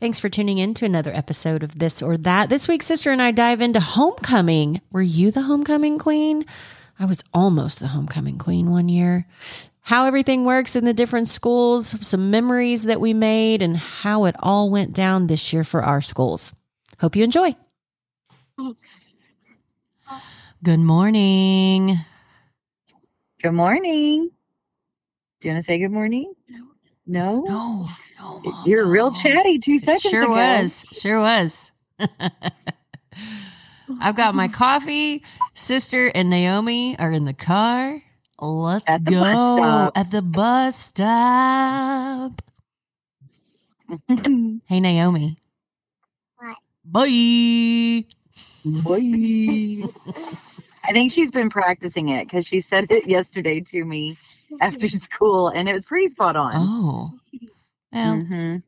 Thanks for tuning in to another episode of This or That. This week, Sister and I dive into homecoming. Were you the homecoming queen? I was almost the homecoming queen one year. How everything works in the different schools, some memories that we made, and how it all went down this year for our schools. Hope you enjoy. Good morning. Good morning. Do you want to say good morning? No. No, no, Mom, You're real chatty two seconds Sure ago. was. Sure was. I've got my coffee. Sister and Naomi are in the car. Let's At the go bus stop. at the bus stop. Hey, Naomi. What? Bye. Boy. I think she's been practicing it because she said it yesterday to me after school and it was pretty spot on. Oh. Well, Mhm.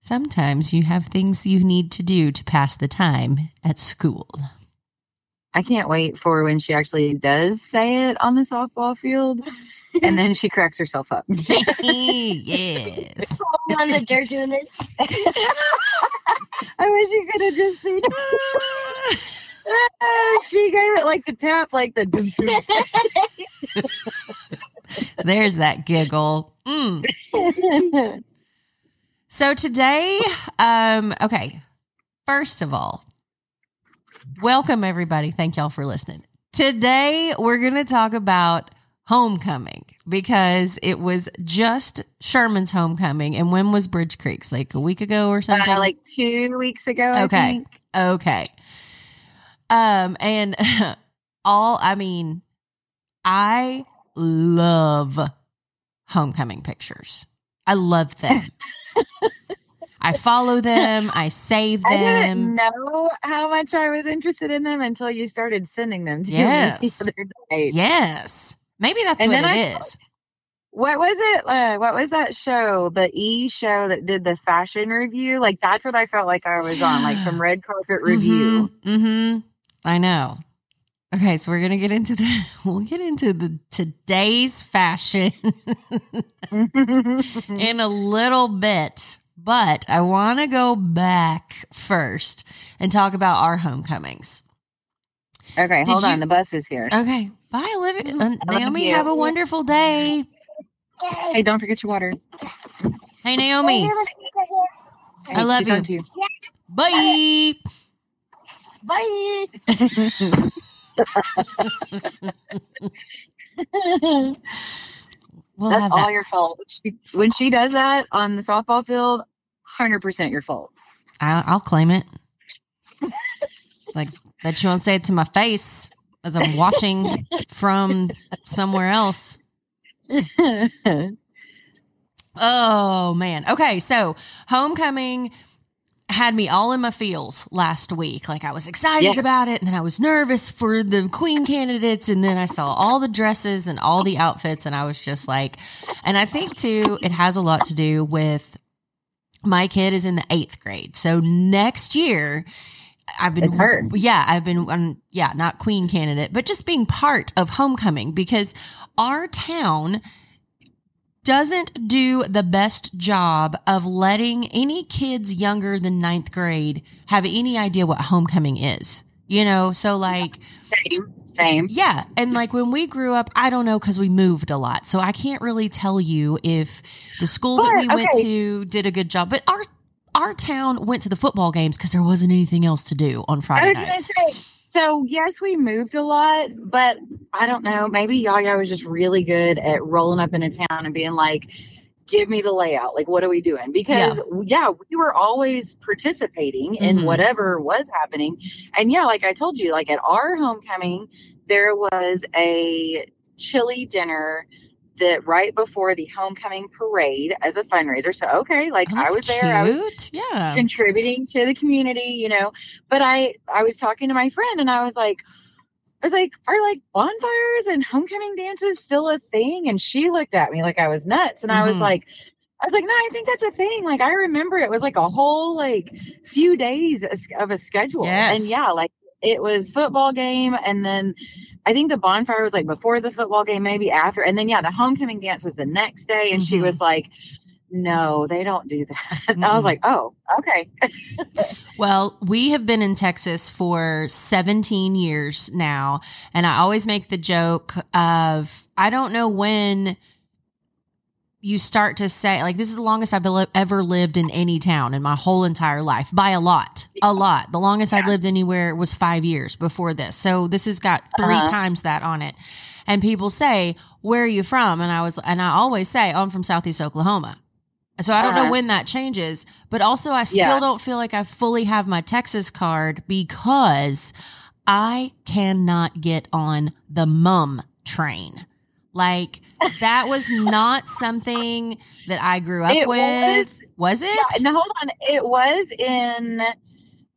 sometimes you have things you need to do to pass the time at school. I can't wait for when she actually does say it on the softball field and then she cracks herself up. yes. on that they're doing this. I wish you could have just seen she gave it like the tap, like the There's that giggle. Mm. So today, um, okay. First of all, welcome everybody. Thank y'all for listening. Today we're gonna talk about homecoming because it was just Sherman's homecoming. And when was Bridge Creek's? Like a week ago or something? uh, like two weeks ago. I Okay. think. Okay. Um, and all I mean, I love homecoming pictures. I love them. I follow them. I save them. I didn't know how much I was interested in them until you started sending them to Yes. me the other. Yes. Maybe that's And what it I- is. What was it? Uh, what was that show? The E show that did the fashion review? Like that's what I felt like I was on, like some red carpet review. Mm-hmm. Mhm. I know. Okay, so we're gonna get into the we'll get into the today's fashion Mm-hmm. in a little bit, but I want to go back first and talk about our homecomings. okay, Did hold you- on. The bus is here. Okay, bye, Olivia. Uh, love Naomi, you. have a wonderful day. Hey, don't forget your water. Hey, Naomi. Hey, I love she's on you. too. Bye. Bye. We'll That's all that. your fault. When she does that on the softball field, hundred percent your fault. I'll, I'll claim it. like, bet you won't say it to my face as I'm watching from somewhere else. Oh man. Okay, so homecoming had me all in my feels last week. Like I was excited Yeah. about it, and then I was nervous for the queen candidates, and then I saw all the dresses and all the outfits, and I was just like, and I think too, it has a lot to do with my kid is in the eighth grade, so next year. I've been, It's her. yeah, I've been, um, yeah, not queen candidate, but just being part of homecoming because our town doesn't do the best job of letting any kids younger than ninth grade have any idea what homecoming is. You know, so like, Same. Same. yeah. And like when we grew up, I don't know because we moved a lot. So I can't really tell you if the school that we went to did a good job. But our our town went to the football games because there wasn't anything else to do on I Friday was gonna say. So yes, we moved a lot, but I don't know. Maybe Yaya was just really good at rolling up into town and being like, "Give me the layout. Like, what are we doing?" Because yeah, we were always participating in Mhm. whatever was happening, and yeah, like I told you, like at our homecoming, there was a chili dinner that right before the homecoming parade as a fundraiser. So okay, like Oh, I was there. I was yeah. contributing to the community, you know. But I I was talking to my friend and I was like I was like, are like bonfires and homecoming dances still a thing? And she looked at me like I was nuts. And I was Mhm. like, I was like, no, I think that's a thing. Like I remember it was like a whole like few days of a schedule. Yes. And yeah, like it was football game and then I think the bonfire was like before the football game, maybe after. And then yeah, the homecoming dance was the next day. And she Mhm. was like, No, they don't do that. I was like, oh, okay. Well, we have been in Texas for 17 years now. And I always make the joke of I don't know when you start to say, like, this is the longest I've ever lived in any town in my whole entire life by a lot. A lot. The longest I've lived anywhere was five years before this. So this has got 3 Uh-huh. times that on it. And people say, Where are you from? And I was, and I always say, oh, I'm from Southeast Oklahoma. So I don't know Uh-huh. when that changes, but also I still Yeah. don't feel like I fully have my Texas card because I cannot get on the mum train. Like that was not something that I grew up It with. Was, it? Yeah, no, hold on. It was in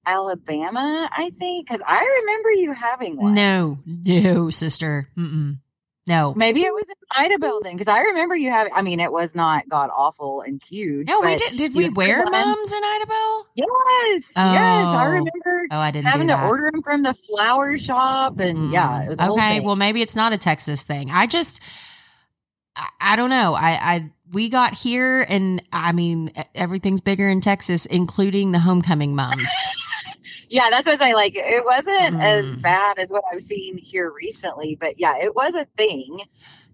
Alabama, I think, because I remember you having one. no, no, sister. Mm-mm. No. Maybe it was in Idabel then, because I remember you having. I mean, it was not god awful and huge. No, we did. Did we wear mums in Idabel? Yes, yes, I Oh. remember Oh, I didn't having to order them from the flower shop, and yeah, it was okay. Well, maybe it's not a Texas thing. I just, I, I don't know. I, I, we got here, and I mean, everything's bigger in Texas, including the homecoming mums. yeah, that's what I say. Like, it wasn't as Mm. bad as what I've seen here recently, but yeah, it was a thing.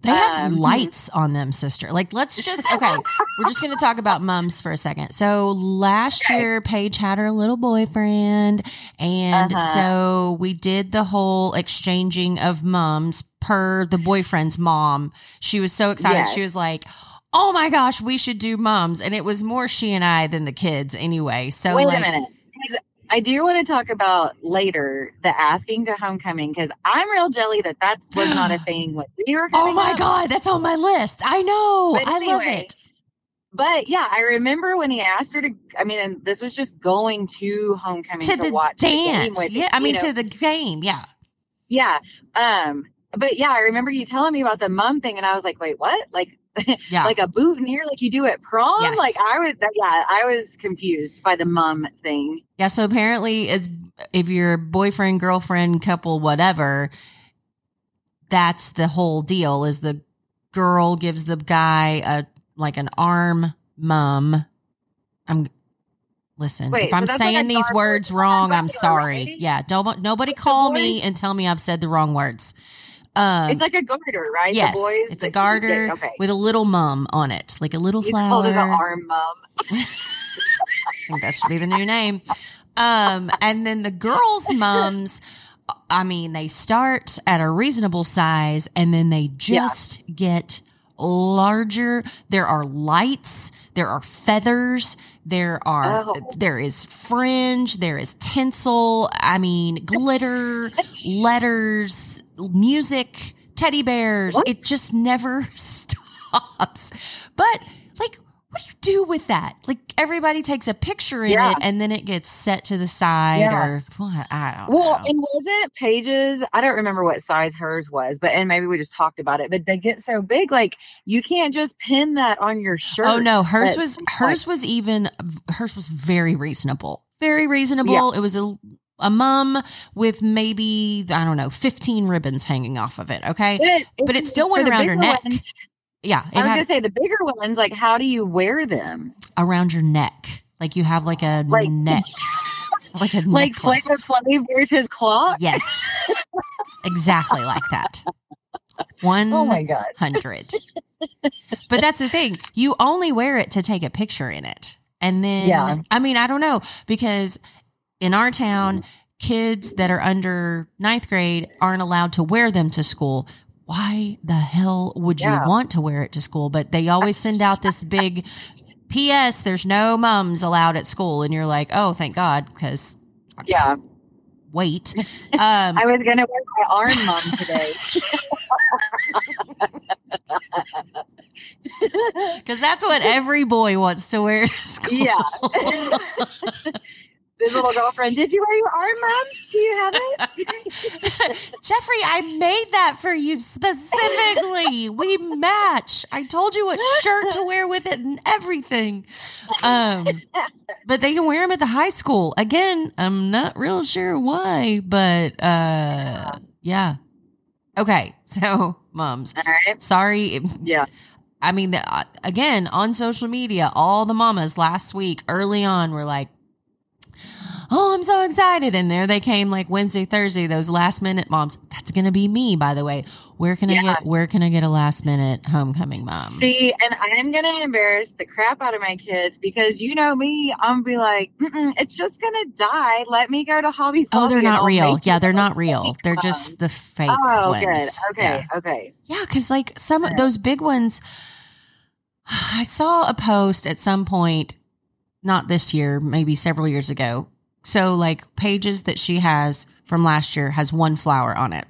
They have Um, lights on them, sister. Like, let's just okay. we're just going to talk about mums for a second. So last Okay. year, Paige had her little boyfriend, and Uh-huh. so we did the whole exchanging of mums per the boyfriend's mom. She was so excited. She was like. Oh my gosh, we should do mums. And it was more she and I than the kids anyway. So Wait like a minute. I do want to talk about later the asking to homecoming because I'm real jelly that that was not a thing when we were Oh my up. god, that's on my list. I know. But I love anyway, it. But yeah, I remember when he asked her to. I mean, and this was just going to homecoming To to, the watch the game dance. with. yeah, I mean know. to the game. Yeah. yeah. Um, but yeah, I remember you telling me about the mom thing, and I was like, wait, what? Like, Yeah. like a boot in here, like you do at prom? Yes. Like I was, yeah, I was confused by the mum thing. Yeah, so apparently, as if you're boyfriend, girlfriend, couple, whatever, that's the whole deal. Is the girl gives the guy a like an arm mum. I'm listen. Wait, if I'm like saying a these words like wrong, I'm sorry. right? Yeah, don't nobody call me and tell me I've said the wrong words. Um, it's like a garter, right? yes, the boys, it's a garter Okay. with a little mum on it, like a little You flower. called it an arm mum. I think that should be the new name. Um, and then the girls' mums, I mean, they start at a reasonable size and then they just get larger. There are lights, there are feathers, there are Oh. there is fringe, there is tinsel, I mean, glitter, letters, music, teddy bears. What? It just never stops. But like what do you do with that? Like everybody takes a picture in Yeah. it and then it gets set to the side Yeah. or what? I don't Well, know. and wasn't Paige's? I don't remember what size hers was, but and maybe we just talked about it. But they get so big, like you can't just pin that on your shirt. Oh no, hers was point. hers was even hers was very reasonable. Very reasonable. It was a a mum with maybe I don't know, 15 ribbons hanging off of it, okay? but it still went around her neck. ones- Yeah, I was had gonna say the bigger ones. Like, how do you wear them? around your neck. Like you have like a Like- neck like a Like. Flavor Flav wears his clock. Yes. exactly like that. One Oh my god. hundred. but that's the thing. You only wear it to take a picture in it. And then Yeah. I mean, I don't know, because in our town, kids that are under ninth grade aren't allowed to wear them to school. Why the hell would you Yeah. want to wear it to school? But they always send out this big P.S. There's no mums allowed at school, and you're like, oh, thank God, because Yeah. wait, um, I was gonna wear my arm mom today. because that's what every boy wants to wear to school. yeah. This little girlfriend, did you wear your arm mom? Do you have it? Jeffrey, I made that for you specifically. we match. I told you what shirt to wear with it and everything. Um, but they can wear them at the high school. Again, I'm not real sure why, but uh, yeah. Okay, so moms, All right. sorry. Yeah. I mean, uh, again, on social media, all the mamas last week early on were like, Oh, I'm so excited. And there they came like Wednesday, Thursday, those last minute moms. That's going to be me, by the way. Where can I get, where can I get a last minute homecoming mom? See, and I'm gonna embarrass the crap out of my kids because you know me. I'm gonna be like, it's just gonna die. Let me go to Hobby. Oh, they're not real. Yeah, they're not real. They're one." just the fake Oh, ones. good. Okay, Yeah. okay. Yeah, because like some of those big ones, I saw a post at some point, not this year, maybe several years ago. So like Paige's that she has from last year has one flower on it.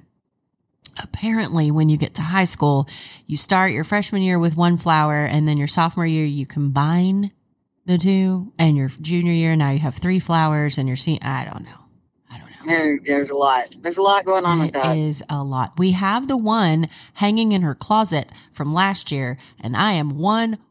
Apparently, when you get to high school, you start your freshman year with one flower, and then your sophomore year you combine the two, and your junior year now you have three flowers, and your senior. I don't know. I don't know. There, there's a lot. There's a lot going on with It that. is a lot. We have the one hanging in her closet from last year, and I am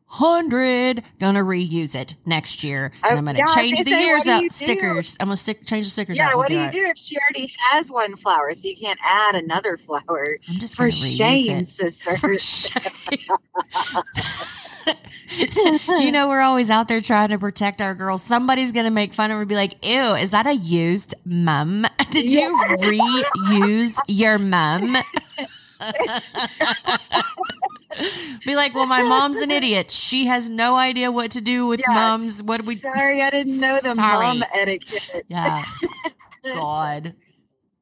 100 gonna reuse it next year. And Oh, I'm gonna yeah, change the say, years out do? stickers. I'm gonna stick change the stickers Yeah, out. What do you do if she already has one flower, so you can't add another flower? I'm just For shame, it. sister. For shame. you know, we're always out there trying to protect our girls. Somebody's going to make fun of her and be like, ew, is that a used mum? Did you reuse your mum? be like, well, my mom's an idiot. She has no idea what to do with Yeah. mums. What do we Sorry, I didn't know the Sorry. mom etiquette. Yeah. God.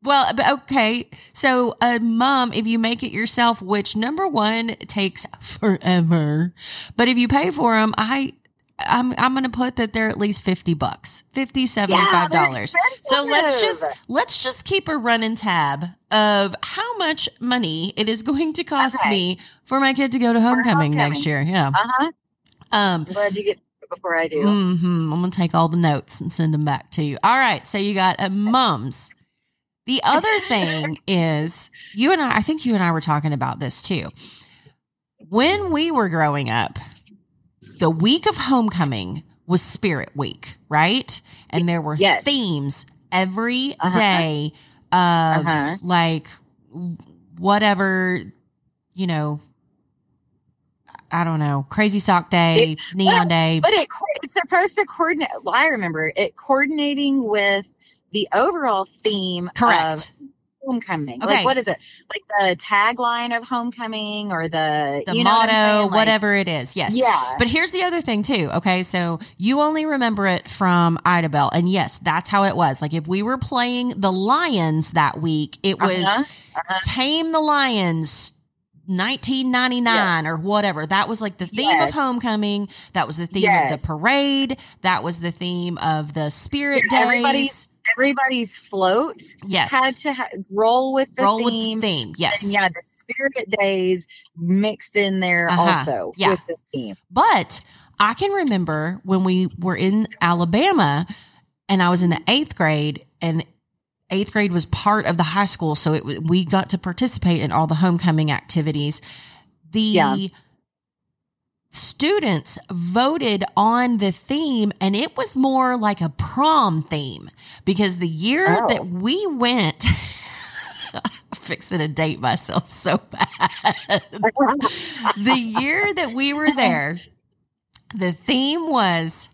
Well, uh, okay. So, a mom, if you make it yourself, which number one takes forever, but if you pay for them, I. I'm I'm gonna put that they're at least fifty bucks, 50 75 they're dollars. so let's just let's just keep a running tab of how much money it is going to cost Okay. me for my kid to go to homecoming, next year. Yeah. Uh huh. Um I'm glad you get before I do. hmm I'm gonna take all the notes and send them back to you. All right, so you got a mums. The other thing is, you and I. I think you and I were talking about this too. When we were growing up, the week of homecoming was Spirit Week, right? And there were Yes. themes every Uh-huh. day of Uh-huh. like whatever, you know. I don't know, Crazy Sock Day, Neon well, Day. But it it's supposed to coordinate. Well, I remember it coordinating with the overall theme Correct. Homecoming. Okay. Like what is it? Like the tagline of homecoming or the the what motto, saying? Like- whatever it is. Yes. Yeah. But here's the other thing too. Okay, so you only remember it from Idabel, and yes, that's how it was. Like if we were playing the Lions that week, it was Uh-huh, uh-huh. Tame the Lions. 1999 Yes. or whatever. That was like the theme Yes. of homecoming. That was the theme of the parade. That was the theme of the spirit days. Everybody's everybody's float yes. had to ha- roll with the Roll theme. with the theme. Yes. And yeah, the spirit days mixed in there Uh-huh. also Yeah. with the theme. But I can remember when we were in Alabama and I was in the eighth grade, and eighth grade was part of the high school. So it, we got to participate in all the homecoming activities. The Yeah. Students voted on the theme, and it was more like a prom theme because the year Oh. that we went, fixing to date myself so bad the year that we were there, the theme was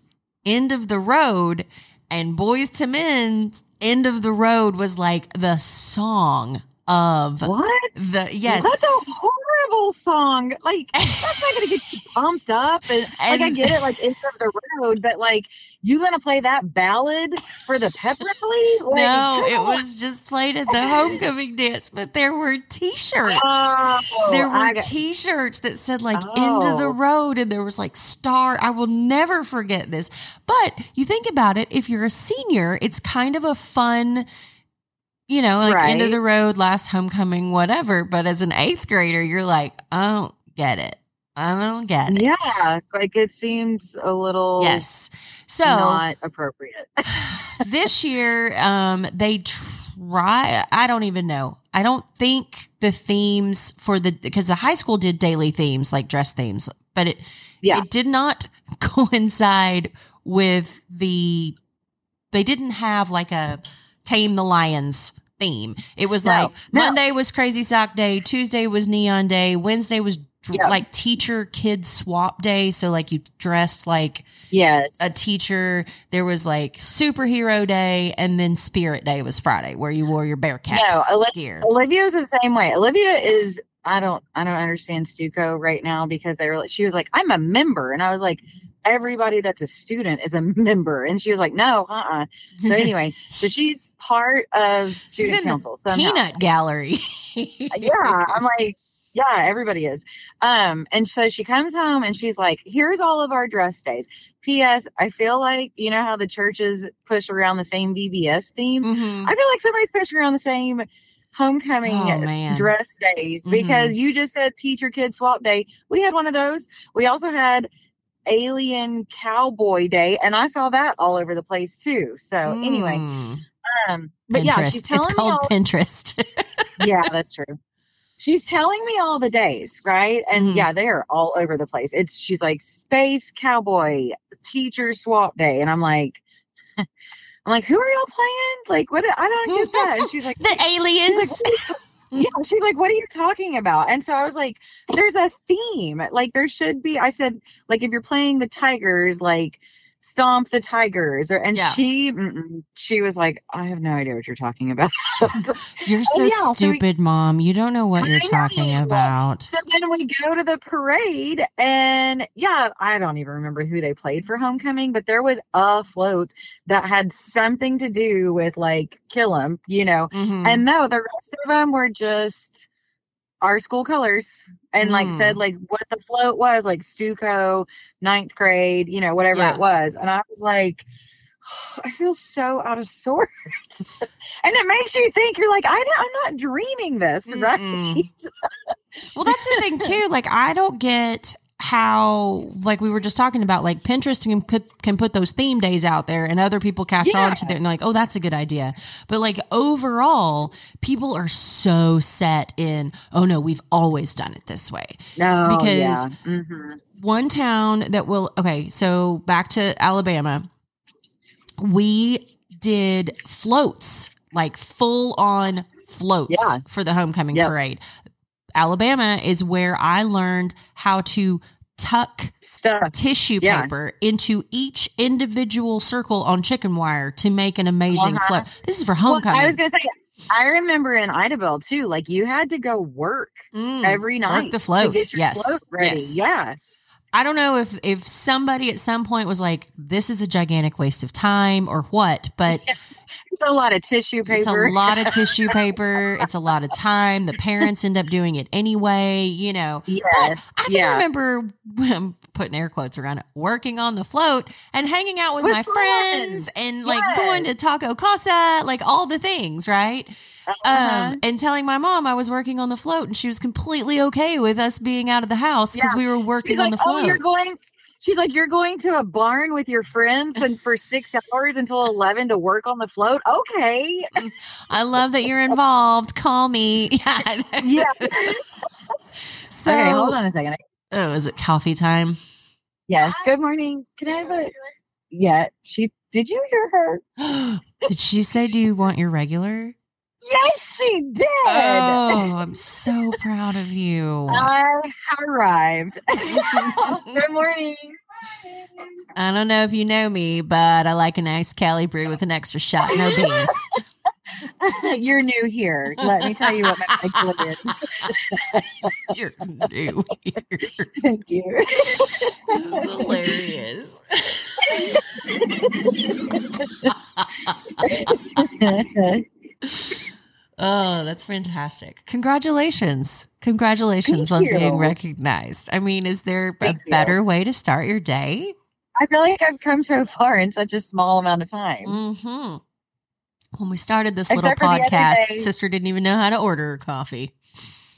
end of the road, and Boyz II Men's end of the road was like the song of What? the yes. Horrible song. Like that's not gonna get you pumped up. And, like I get it, like end of the road, but like you gonna play that ballad for the pep rally? Like, no, it on. was just played at the homecoming dance, but there were T-shirts. Oh, there were got- t-shirts that said like end of the Oh. road and there was like star i will never forget this but you think about it if you're a senior it's kind of a fun you know like end of the road last homecoming whatever. But as an eighth grader you're like i don't get it. I don't get it. Yeah, like it seems a little yes. So not appropriate. this year um they try i don't even know. I don't think the themes for the because the high school did daily themes like dress themes but it Yeah. it did not coincide with the they didn't have like a tame the lions theme it was No, like no. monday was crazy sock day tuesday was neon day wednesday was dr- Yeah. like teacher kid swap day. So like you dressed like Yes. a teacher. There was like superhero day, and then spirit day was Friday, where you wore your bear cat no, Olivia, gear. Olivia's the same way. Olivia is I don't I don't understand Stuco right now because they were like she was like, I'm a member. And I was like, everybody that's a student is a member. And she was like, No, uh uh So anyway, so she's part of She's student the council. So no. Peanut gallery. yeah i'm like yeah everybody is um and so she comes home and she's like here's all of our dress days ps i feel like you know how the churches push around the same vbs themes Mhm. i feel like somebody's pushing around the same homecoming Oh, dress days because you just said teacher kid swap day we had one of those we also had alien cowboy day and i saw that all over the place too so anyway Mm. um but yeah she's Pinterest. telling it's me called all Pinterest. yeah, that's true. She's telling me all the days, right? And Mhm. yeah, they're all over the place. It's she's like space cowboy teacher swap day, and I'm like, I'm like, who are y'all playing? Like, what? I don't get that. And she's like, the she's aliens. like, yeah, she's like, what are you talking about? And so I was like, there's a theme. Like there should be. I said, like if you're playing the Tigers, like stomp the Tigers, or and Yeah. she, she was like, I have no idea what you're talking about. You're so Oh, yeah, so we- stupid, mom. You don't know what I you're know. talking about. So then we go to the parade, and yeah, I don't even remember who they played for homecoming, but there was a float that had something to do with like kill 'em, you know. Mhm. And no, the rest of them were just our school colors and like Mm. said like what the float was, like Stuco, ninth grade, you know, whatever Yeah. it was. And I was like, I feel so out of sorts. and it makes you think you're like, I don't, I'm not dreaming this, right? Mm-mm. Well, that's the thing too. Like, I don't get how, like we were just talking about, like Pinterest can put can put those theme days out there, and other people catch on to Yeah. it, and they're like, "Oh, that's a good idea." But like overall, people are so set in, "Oh no, we've always done it this way." No, Because- yeah. Mhm. one town that will okay so back to alabama we did floats like full on floats Yeah. for the homecoming Yep. parade alabama is where i learned how to tuck stuff. tissue Yeah. paper into each individual circle on chicken wire to make an amazing Uh-huh. float this is for Well, homecoming I was gonna say, I remember in Idabel too, like you had to go work Mm. every night the float. to get your Yes. float ready. Yes. Yeah, I don't know if if somebody at some point was like, "This is a gigantic waste of time" or what, but it's a lot of tissue paper. it's a lot of tissue paper. It's a lot of time. The parents end up doing it anyway. You know, yes, I can yeah. remember I'm putting air quotes around it, working on the float and hanging out with Was my fun. friends and like going to Taco Casa, like all the things, right? Uh-huh. Um, and telling my mom I was working on the float, and she was completely okay with us being out of the house because Yeah. we were working She's on like, the float. Oh, you're going. She's like, you're going to a barn with your friends and for six hours until eleven to work on the float. Okay, mm-hmm. I love that you're involved. Call me. Yeah. yeah. So, okay, hold on a second. oh, is it coffee time? Yes. Good morning. Can I have a? Yeah. She. Did you hear her? Did she say, "Do you want your regular"? Yes, she did. Oh, I'm so proud of you. I have arrived. Good morning. I don't know if you know me, but I like a nice Cali brew with an extra shot, no beans. You're new here. Let me tell you what my regular is. You're new here. Thank you. That's hilarious. Oh, that's fantastic. Congratulations. Congratulations Thank on being recognized. I mean, is there Thank a you. better way to start your day? I feel like I've come so far in such a small amount of time. hmm When we started this Except little podcast, sister didn't even know how to order her coffee.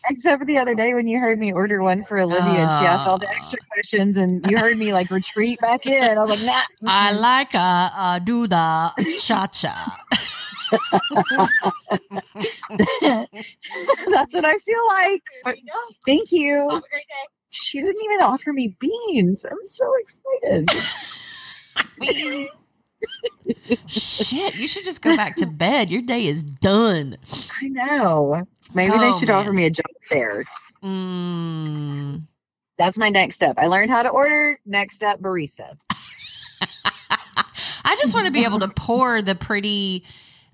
Except for the other day when you heard me order one for Olivia and she asked all the Ah. extra questions and you heard me like retreat back in. I was like, nah. I like a, a do the cha cha. That's what I feel like. But thank you. Have a great day. She didn't even offer me beans. I'm so excited. Shit, you should just go back to bed. Your day is done. I know. Maybe they Oh, should offer me a job there. Mm, That's my next step. I learned how to order. Next step, barista. I just want to be able to pour the pretty,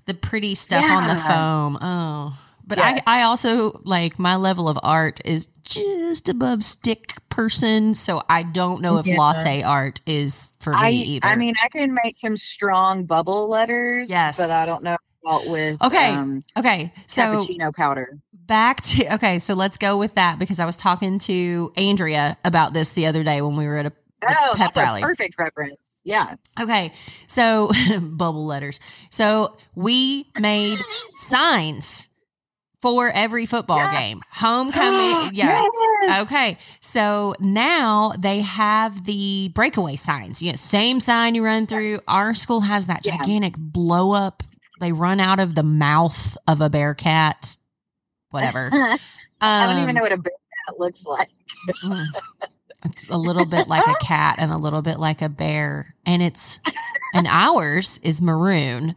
the pretty stuff on the foam. Oh, but Yes. I, I also like my level of art is just above stick person, so I don't know if Yeah. latte art is for me either. I mean, I can make some strong bubble letters. Yes. but I don't know about with Okay, um, okay, so cappuccino powder. back to okay, so let's go with that because I was talking to Andrea about this the other day when we were at a Oh, pep rally. perfect reference. Yeah. Okay, so bubble letters. So we made signs for every football Yeah. game. Homecoming. yeah. Yes. Okay. So now they have the breakaway signs. Yeah, same sign you run through. Our school has that Yeah. gigantic blow up. They run out of the mouth of a bear cat. Whatever. I don't even Um, know what a bear cat looks like. It's a little bit like a cat and a little bit like a bear. And it's and ours is maroon.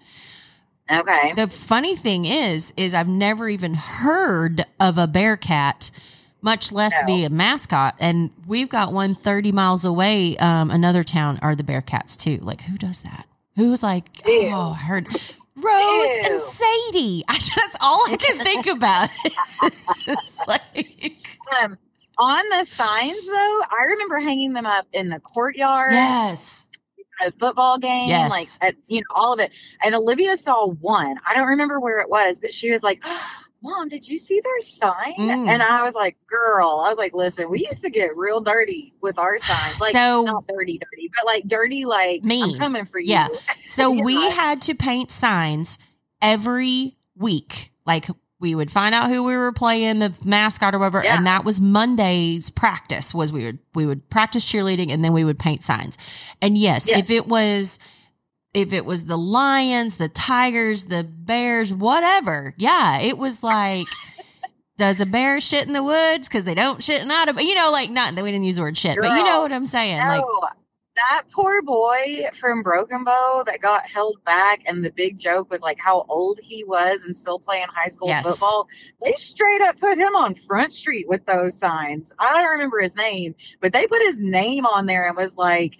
Okay. The funny thing is, is I've never even heard of a bear cat, much less No. be a mascot. And we've got one 30 miles away, um, another town are the bear cats too. Like who does that? Who's like, Ew. oh, I heard Rose Ew. and Sadie. I, that's all I can think about. it's like, Um, on the signs, though, I remember hanging them up in the courtyard yes. at a football game, Yes. like at you know all of it. And Olivia saw one. I don't remember where it was, but she was like, "Mom, did you see their sign?" Mm. And I was like, "Girl," I was like, "Listen, we used to get real dirty with our signs, like So- not dirty, dirty, but like dirty, like Mean. I'm coming for you." Yeah. So we had to paint signs every week. Like we would find out who we were playing, the mascot or whatever, Yeah. and that was Monday's practice. Was we would we would practice cheerleading and then we would paint signs. And yes, Yes. if it was if it was the lions, the tigers, the bears, whatever, yeah, it was like. Does a bear shit in the woods? Because they don't shit in out of, you know, like not that we didn't use the word shit, but you know what I'm saying. No, Like, that poor boy from Broken Bow that got held back, and the big joke was like how old he was and still playing high school Yes. football. They straight up put him on Front Street with those signs. I don't remember his name, but they put his name on there and was like,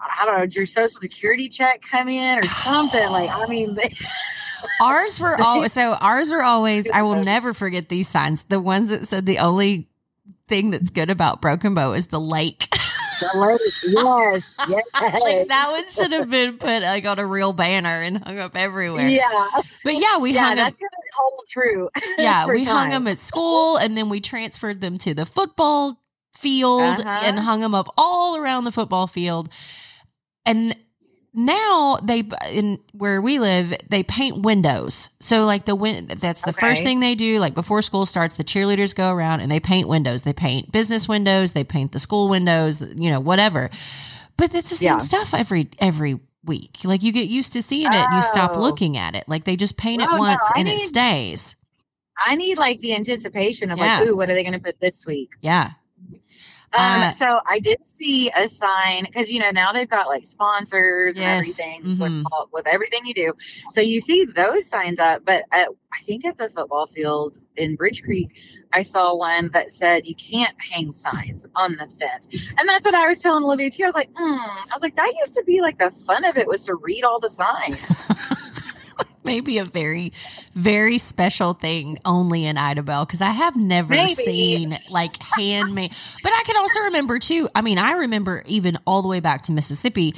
I don't know, did your social security check come in or something? Like, I mean, they, Ours were always so ours were always I will never forget these signs. The ones that said the only thing that's good about Broken Bow is the lake. yes, yes, like that one should have been put like on a real banner and hung up everywhere. Yeah, But yeah, we yeah, hung that's them. gonna hold true. Yeah, we hung them at school and then we transferred them to the football field Uh-huh. and hung them up all around the football field. And now they in where we live they paint windows. So like the win that's the first thing they do like before school starts the cheerleaders go around and they paint windows. They paint business windows. They paint the school windows you know whatever. But it's the same Yeah. stuff every every week. Like you get used to seeing it and you stop Oh. looking at it. Like they just paint it Oh, no, once I and it stays. I need like the anticipation of Yeah. like, ooh, what are they going to put this week? yeah Um, Uh, so I did see a sign because you know now they've got like sponsors and Yes. everything Mhm. with, with everything you do. So you see those signs up, but at, I think at the football field in Bridge Creek, I saw one that said you can't hang signs on the fence, and that's what I was telling Olivia too. I was like, mm. I was like, that used to be like the fun of it was to read all the signs. maybe a very very special thing only in Idabel because I have never Maybe. seen like handmade. But I can also remember too. I mean, I remember even all the way back to Mississippi,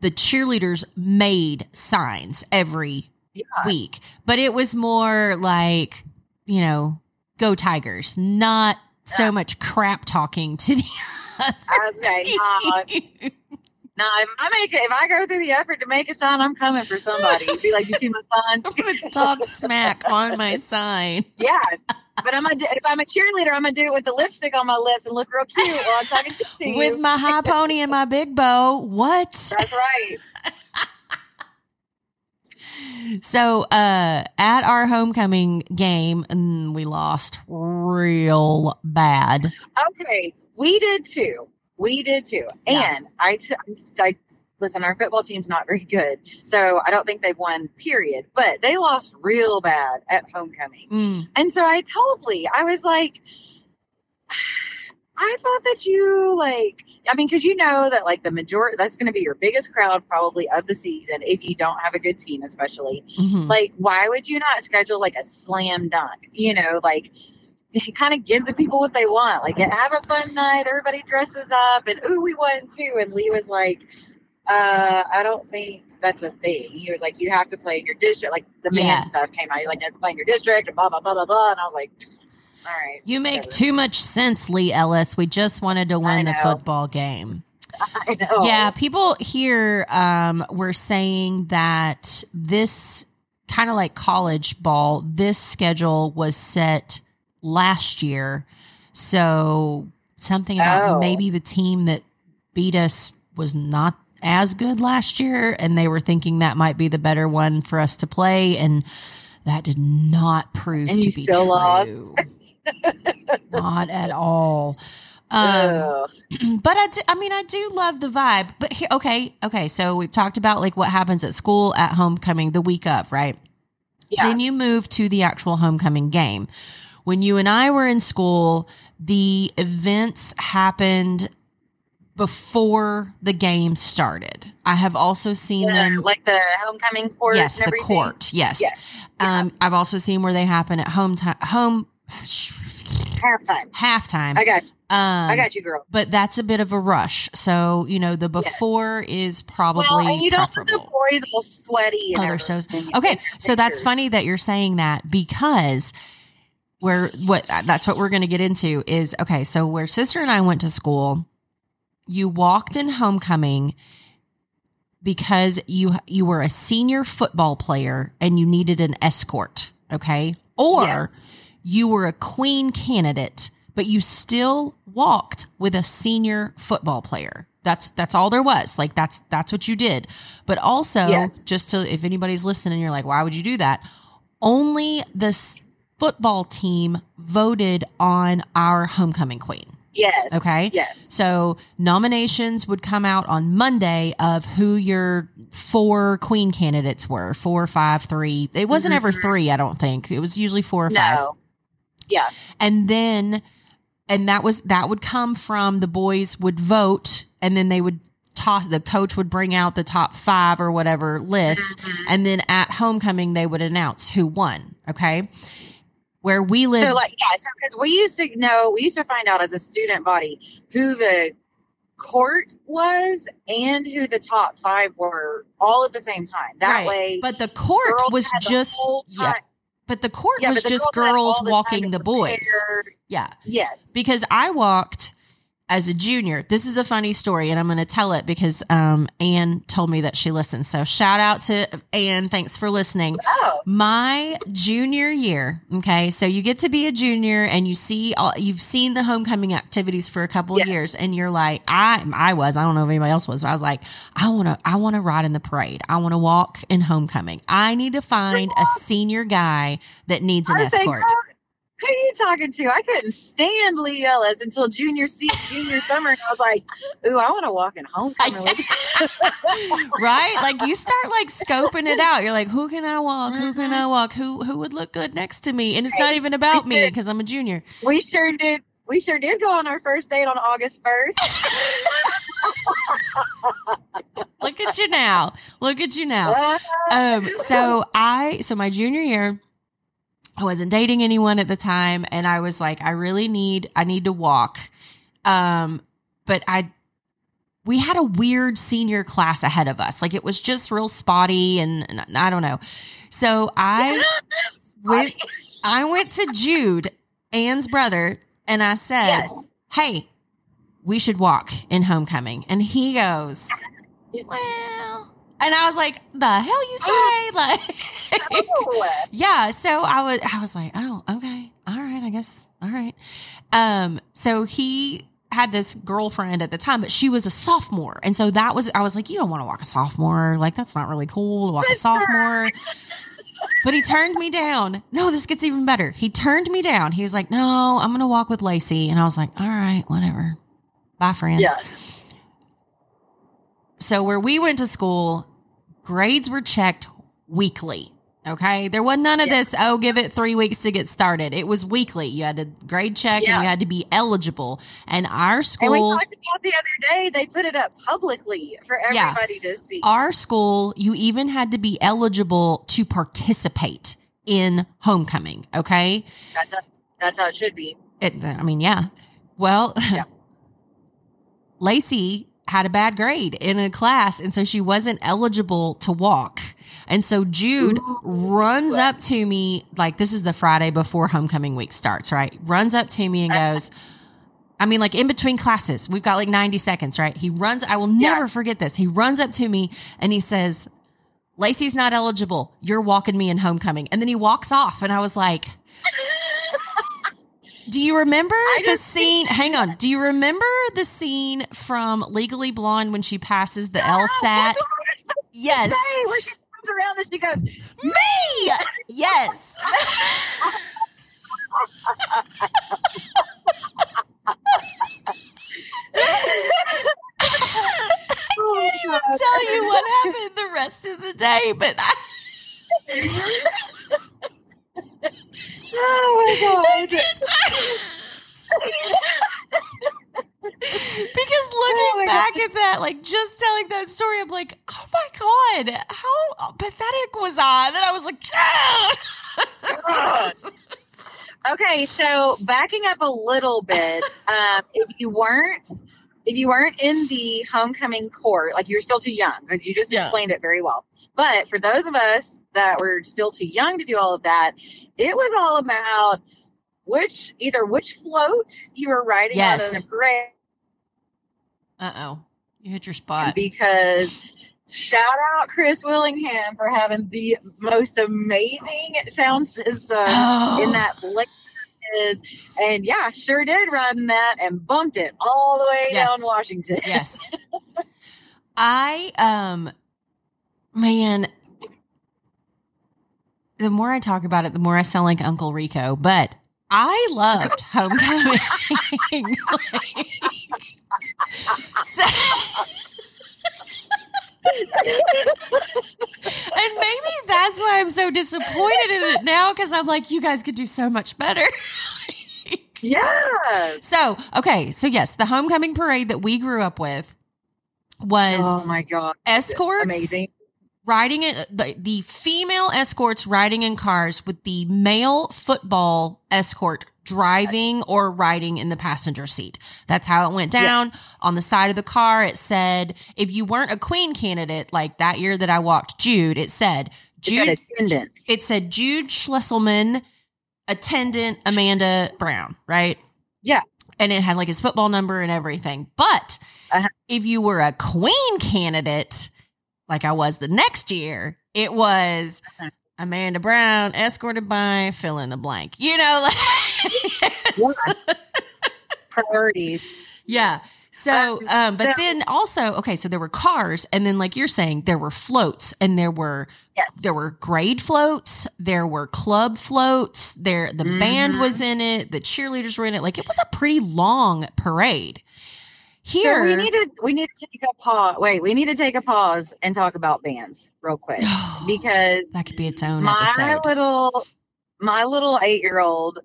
the cheerleaders made signs every Yeah. week, but it was more like you know, go Tigers, not so much crap talking to the. I was like, nah, team. nah, if I make it, if I go through the effort to make a sign, I'm coming for somebody. Be like, you see my sign? I'm gonna talk smack on my sign. Yeah. But I'm gonna do, if I'm a cheerleader, I'm gonna do it with the lipstick on my lips and look real cute while I'm talking shit to you. with my high pony and my big bow. What? That's right. So, uh, at our homecoming game, mm, we lost real bad. Okay, we did too. We did too. Yeah. And I, I listen. Our football team's not very good, so I don't think they've won. Period. But they lost real bad at homecoming. Mm, And so I told Lee, I was like, I thought that you like, I mean, because you know that like the majority, that's going to be your biggest crowd probably of the season if you don't have a good team, especially. Mhm. Like, why would you not schedule like a slam dunk? You know, like kind of give the people what they want. Like, have a fun night. Everybody dresses up, and ooh, we won too. And Lee was like, uh, I don't think that's a thing. He was like, you have to play in your district. Like the man Yeah. stuff came out. He's like, you have to play in your district, and blah blah blah blah blah. And I was like, all right, You make whatever. too much sense, Lee Ellis. We just wanted to win the football game. I know. Yeah, people here um, were saying that this kind of like college ball, this schedule was set last year. So something about Oh. maybe the team that beat us was not as good last year, and they were thinking that might be the better one for us to play, and that did not prove And to be true. lost? not at all. Um, but I, do, I mean, I do love the vibe. But he, okay, okay. So we've talked about like what happens at school at homecoming the week of, right? yeah. Then you move to the actual homecoming game. When you and I were in school, the events happened before the game started. I have also seen Yeah, them. like the homecoming court. yes, the court. Yes. Yes. Um, yes. I've also seen where they happen at home time, home halftime. halftime. I got you. um, I got you, girl. but that's a bit of a rush. So you know, the before is probably Well, and you don't want the boys all sweaty. And Oh, they're so- Okay, so that's funny that you're saying that because where what that's what we're going to get into is okay. So where sister and I went to school, you walked in homecoming because you you were a senior football player and you needed an escort, okay? Or Yes. you were a queen candidate, but you still walked with a senior football player. That's that's all there was. Like that's that's what you did. But also, Yes. just to if anybody's listening, you're like, why would you do that? Only the s- football team voted on our homecoming queen. Yes. Okay. Yes. So nominations would come out on Monday of who your four queen candidates were. Four, five, three. It wasn't ever Mhm. three, I don't think. It was usually four or five Yeah. and then and that was that would come from the boys would vote and then they would toss the coach would bring out the top five or whatever list Mhm. and then at homecoming they would announce who won okay where we live So like yeah, so because we used to know, we used to find out as a student body who the court was and who the top five were all at the same time. That Right. way, but the court was just yeah but the court yeah, was the just girls the walking the boys yeah Yes. because I walked as a junior. This is a funny story, and I'm going to tell it because um, Anne told me that she listens. So shout out to Anne. Thanks for listening. Oh. My junior year, okay, so you get to be a junior, and you see all you've seen the homecoming activities for a couple of years, and you're like, I I was, I don't know if anybody else was, but I was like, I want to, I want to ride in the parade. I want to walk in homecoming. I need to find a senior guy that needs an I was saying, escort. girl, who are you talking to? I couldn't stand Lee Ellis until junior se- junior summer, and I was like, "Ooh, I want to walk in homecoming." right? Like you start like scoping it out. You're like, who can I walk? Who can I walk? Who who would look good next to me? And it's not even about me because I'm a junior. we sure did. We sure did go on our first date on August first. Look at you now. Look at you now. Um, so I so my junior year, I wasn't dating anyone at the time, and I was like, I really need I need to walk. Um, but I we had a weird senior class ahead of us. Like it was just real spotty and, and I don't know. So I went I went to Jude, Anne's brother, and I said, Yes. Hey, we should walk in homecoming. And he goes, Yes. Well, and I was like, the hell you say? Like Oh. Yeah. So I was I was like, oh, okay. All right, I guess. All right. Um, so he had this girlfriend at the time, but she was a sophomore. And so that was I was like, you don't want to walk a sophomore. Like that's not really cool to walk a sophomore. But he turned me down. No, this gets even better. He turned me down. He was like, "No, I'm going to walk with Lacey." And I was like, "All right, whatever. Bye, friend." Yeah. So where we went to school, grades were checked weekly. Okay. There was none of Yeah. this, oh, give it three weeks to get started. It was weekly. You had to grade check Yeah. and you had to be eligible. And our And we school, talked about the other day, they put it up publicly for Yeah. everybody to see. our school, you even had to be eligible to participate in homecoming. Okay. That's how, that's how it should be. It, I mean, yeah. Well, Yeah. Lacey had a bad grade in a class, and so she wasn't eligible to walk. And so Jude Ooh. runs up to me, like this is the Friday before homecoming week starts, right? Runs up to me and goes, I mean, like in between classes, we've got like 90 seconds, right? He runs, I will Yeah. never forget this. He runs up to me and he says, Lacey's not eligible. You're walking me in homecoming. And then he walks off. And I was like, do you remember I the scene? Hang on. Do you remember the scene from Legally Blonde when she passes the LSAT? That's what I was about to Yes. say, where she comes around and she goes, Me! Yes. oh, can't even tell you what happened the rest of the day, but I, oh my god. because looking Oh back at that, like just telling that story, I'm like, oh my god, how pathetic was I? Then I was like, yeah. okay, so backing up a little bit, um, if you weren't if you weren't in the homecoming court, like you're still too young, you just Yeah. explained it very well. But for those of us that were still too young to do all of that, it was all about which either which float you were riding on Yes. in the parade Uh oh, you hit your spot. because shout out Chris Willingham for having the most amazing sound system Oh. in that place is and yeah sure did ride in that and bumped it all the way Yes. down washington yes. I um man the more I talk about it, the more I sound like Uncle Rico, but I loved homecoming. so, and maybe that's why I'm so disappointed in it now because I'm like, you guys could do so much better. yeah So, okay. So, yes, the homecoming parade that we grew up with was oh my god escorts amazing riding in the, the female escorts riding in cars with the male football escort driving Yes. or riding in the passenger seat. That's how it went down. On the side of the car, it said, if you weren't a queen candidate, like that year that I walked Jude, it said, Jude, attendant it said Jude Schlesselman, attendant Amanda Brown, right? Yeah. And it had like his football number and everything. But Uh-huh. if you were a queen candidate, like I was the next year, it was. Amanda Brown escorted by fill in the blank. You know, like Yeah. priorities yeah. So, Um, um, but so- then also, okay, so there were cars, and then like you're saying, there were floats, and there were yes there were grade floats, there were club floats, there the band Mhm. was in it, the cheerleaders were in it. Like it was a pretty long parade. Here so we need to we need to take a pause wait we need to take a pause and talk about bands real quick because that could be its own my episode. little my little eight year old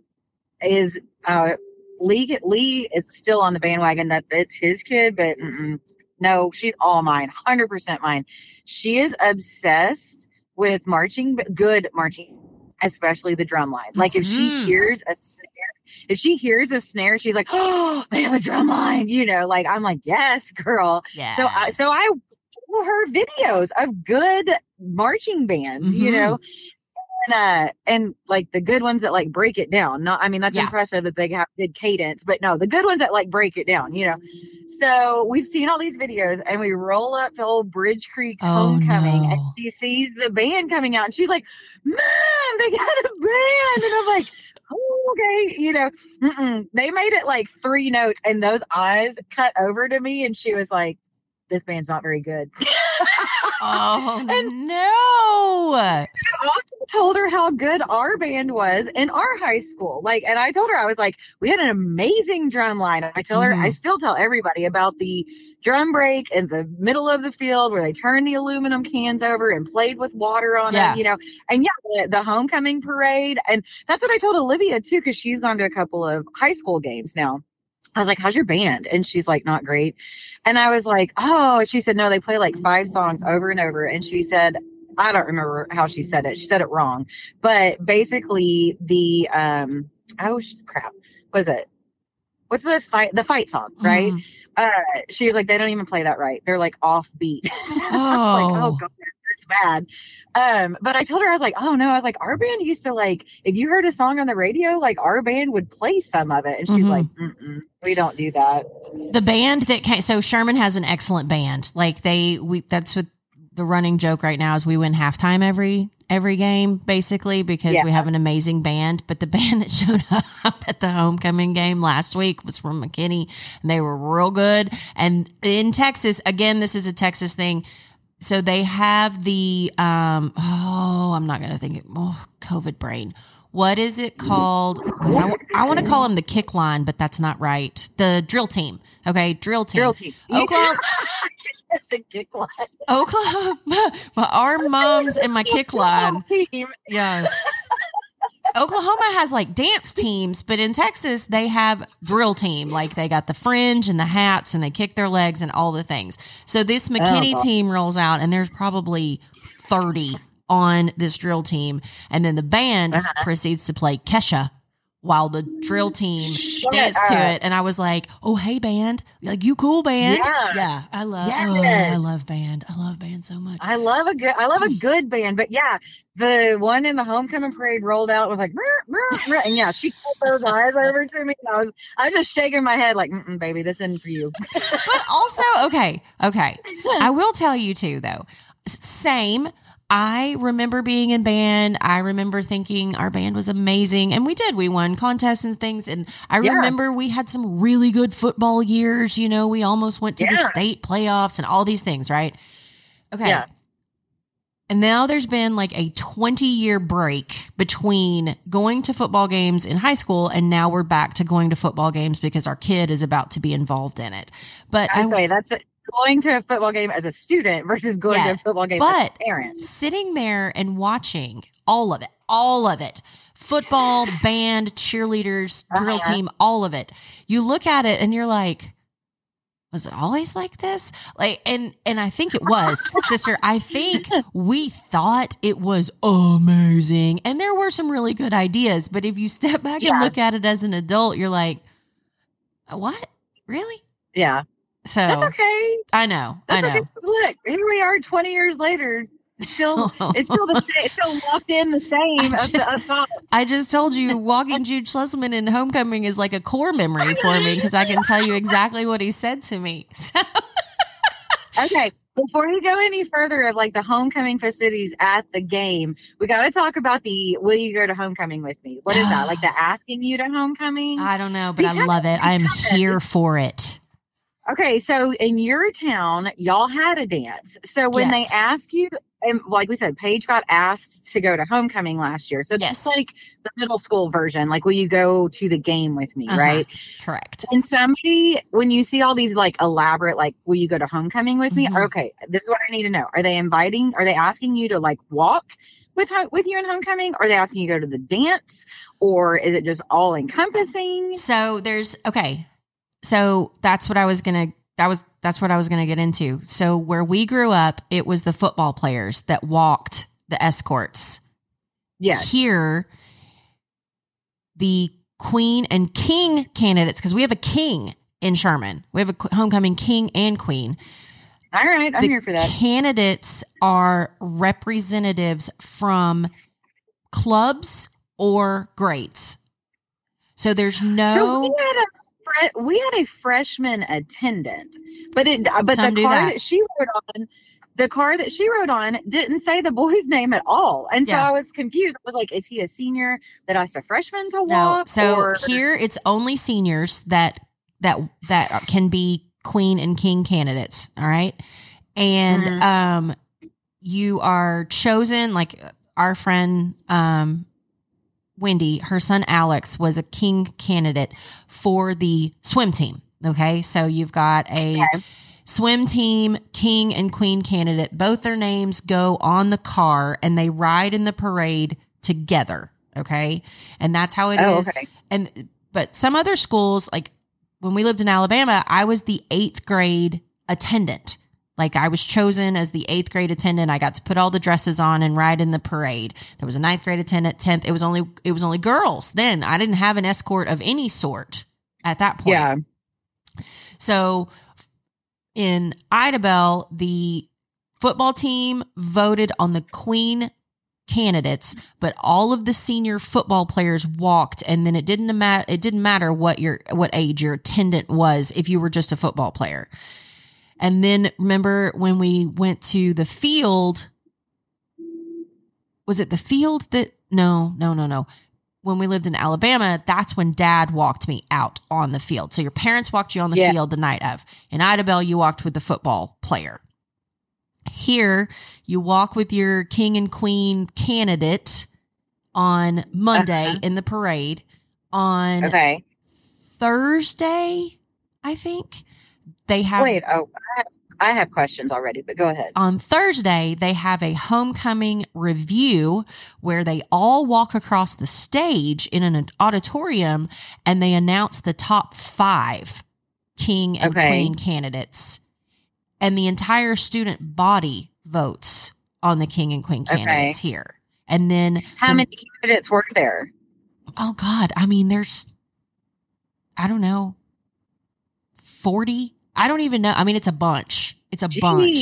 is uh lee lee is still on the bandwagon that it's his kid but mm-mm. no she's all mine 100% mine she is obsessed with marching good marching especially the drum line like if she Mhm. hears a if she hears a snare she's like oh they have a drum line you know like i'm like yes girl yeah. so I so I her videos of good marching bands, you Mhm. know. And, uh, and like the good ones that like break it down. Not, I mean, that's Yeah. impressive that they have good cadence, but no, the good ones that like break it down, you know. So we've seen all these videos, and we roll up to old Bridge Creek's Oh, homecoming, and she sees the band coming out, and she's like, "Mom, they got a band!" And I'm like, "Oh, okay," you know. They made it like three notes, and those eyes cut over to me, and she was like, "This band's not very good." oh And- no. I also told her how good our band was in our high school. Like, and I told her, I was like, we had an amazing drum line. I tell her, I Mhm. still tell everybody about the drum break in the middle of the field where they turned the aluminum cans over and played with water on Yeah. them, you know. And yeah, the, the homecoming parade. And that's what I told Olivia too, because she's gone to a couple of high school games now. I was like, how's your band? And she's like, not great. And I was like, oh, she said, no, they play like five songs over and over. And she said, I don't remember how she said it. She said it wrong. But basically the, um, oh crap. What is it? What's the fight, the fight song, right? Mhm. Uh, she was like, they don't even play that right. They're like off beat. I was like, Oh. oh god, that's bad. Um, but I told her, I was like, oh no, I was like, our band used to like, if you heard a song on the radio, like our band would play some of it. And she's Mhm. like, Mm-mm, we don't do that. The band that came, so Sherman has an excellent band. Like they, we that's what the running joke right now is we win halftime every every game basically because Yeah. we have an amazing band. But the band that showed up at the homecoming game last week was from McKinney, and they were real good. And in Texas, again, this is a Texas thing. So they have the um oh I'm not gonna think it oh COVID brain. What is it called? I, want to call them the kick line, but that's not right. The drill team. Okay, drill team. Drill team. Oklahoma, the kick line. Oklahoma, my our moms and my kick line. Team. Yeah. Oklahoma has like dance teams, but in Texas they have drill team. Like they got the fringe and the hats and they kick their legs and all the things. So this McKinney God. team rolls out and there's probably 30 on this drill team. And then the band Uh-huh. proceeds to play Kesha while the drill team Shut dance to it. And I was like, oh, hey, band. Like, you cool, band. Yeah. I love, oh, I love band. I love band so much. I love a good I love a mm. good band, but yeah, the one in the homecoming parade rolled out was like, and yeah, she pulled those eyes over to me. And I was I was just shaking my head like, baby, this isn't for you. but also okay okay i will tell you too though same i remember being in band i remember thinking our band was amazing and we did we won contests and things and i Yeah. remember we had some really good football years you know we almost went to the state playoffs and all these things right okay Yeah. and now there's been like a 20 year break between going to football games in high school and now we're back to going to football games because our kid is about to be involved in it. But I I, say that's it. Going to a football game as a student versus going Yeah, to a football game but- as a parent. sitting there and watching all of it, all of it football, band, cheerleaders, drill Uh-huh. team, all of it. You look at it and you're like, was it always like this? Like, and and I think it was, sister. I think we thought it was amazing, and there were some really good ideas. But if you step back and look at it as an adult, you're like, what? Really? Yeah, So that's okay. I know, That's I know. okay. Look, here we are, twenty years later. Still, it's still the same. It's still locked in the same I just- up. I just told you walking Jude Schlesman in Homecoming is like a core memory for me because I can tell you exactly what he said to me. So, Okay. Before we go any further of like the homecoming festivities at the game, we got to talk about the will you go to homecoming with me? What is that? Like the asking you to homecoming? I don't know, but I love it. I am because- here for it. Okay, so in your town, y'all had a dance. So when Yes. they ask you, and like we said, Paige got asked to go to homecoming last year. So Yes. it's like the middle school version. Like, will you go to the game with me? Uh-huh. Right. Correct. And somebody, when you see all these like elaborate, like, will you go to homecoming with me? Mhm. Okay, this is what I need to know. Are they inviting? Are they asking you to like walk with with you in homecoming? Are they asking you to go to the dance, or is it just all encompassing? So there's okay. So that's what I was gonna. That was that's what I was gonna get into. So where we grew up, it was the football players that walked the escorts. Yes. Here, the queen and king candidates, because we have a king in Sherman. We have a homecoming king and queen. All right, I'm the here for that. Candidates are representatives from clubs or grades. So there's no So we had a fre- we had a freshman attendant, but it but Some the car that. that. she rode on, the car that she rode on didn't say the boy's name at all, and so Yeah. I was confused. I was like, is he a senior that asked a freshman to no. walk? So or- here it's only seniors that that that can be queen and king candidates. All right, and Mhm. um, you are chosen like. our friend um, Wendy, her son Alex was a king candidate for the swim team. Okay, so you've got a Okay. swim team king and queen candidate. Both their names go on the car and they ride in the parade together. Okay, and that's how it oh, is. Oh, okay. And but some other schools, like when we lived in Alabama, I was the eighth grade attendant. Like I was chosen as the eighth grade attendant. I got to put all the dresses on and ride in the parade. There was a ninth grade attendant, tenth. It was only it was only girls then. I didn't have an escort of any sort at that point. Yeah. So in Idabel, the football team voted on the queen candidates, but all of the senior football players walked, and then it didn't matter. It didn't matter what your what age your attendant was if you were just a football player. And then remember when we went to the field? Was it the field that? No, no, no, no when we lived in Alabama, that's when dad walked me out on the field. So your parents walked you on the Yeah. field the night of. In Idabel, you walked with the football player. Here, you walk with your king and queen candidate on Monday Uh-huh. in the parade. On Okay. Thursday, I think, they have Wait. Oh, I have, I have questions already, but go ahead. on Thursday, they have a homecoming review where they all walk across the stage in an auditorium and they announce the top five king and Okay. queen candidates. And the entire student body votes on the king and queen Okay. candidates here. And then, How the- many candidates were there? oh God, I mean, there's, I don't know, 40? I don't even know. I mean, it's a bunch. It's a bunch.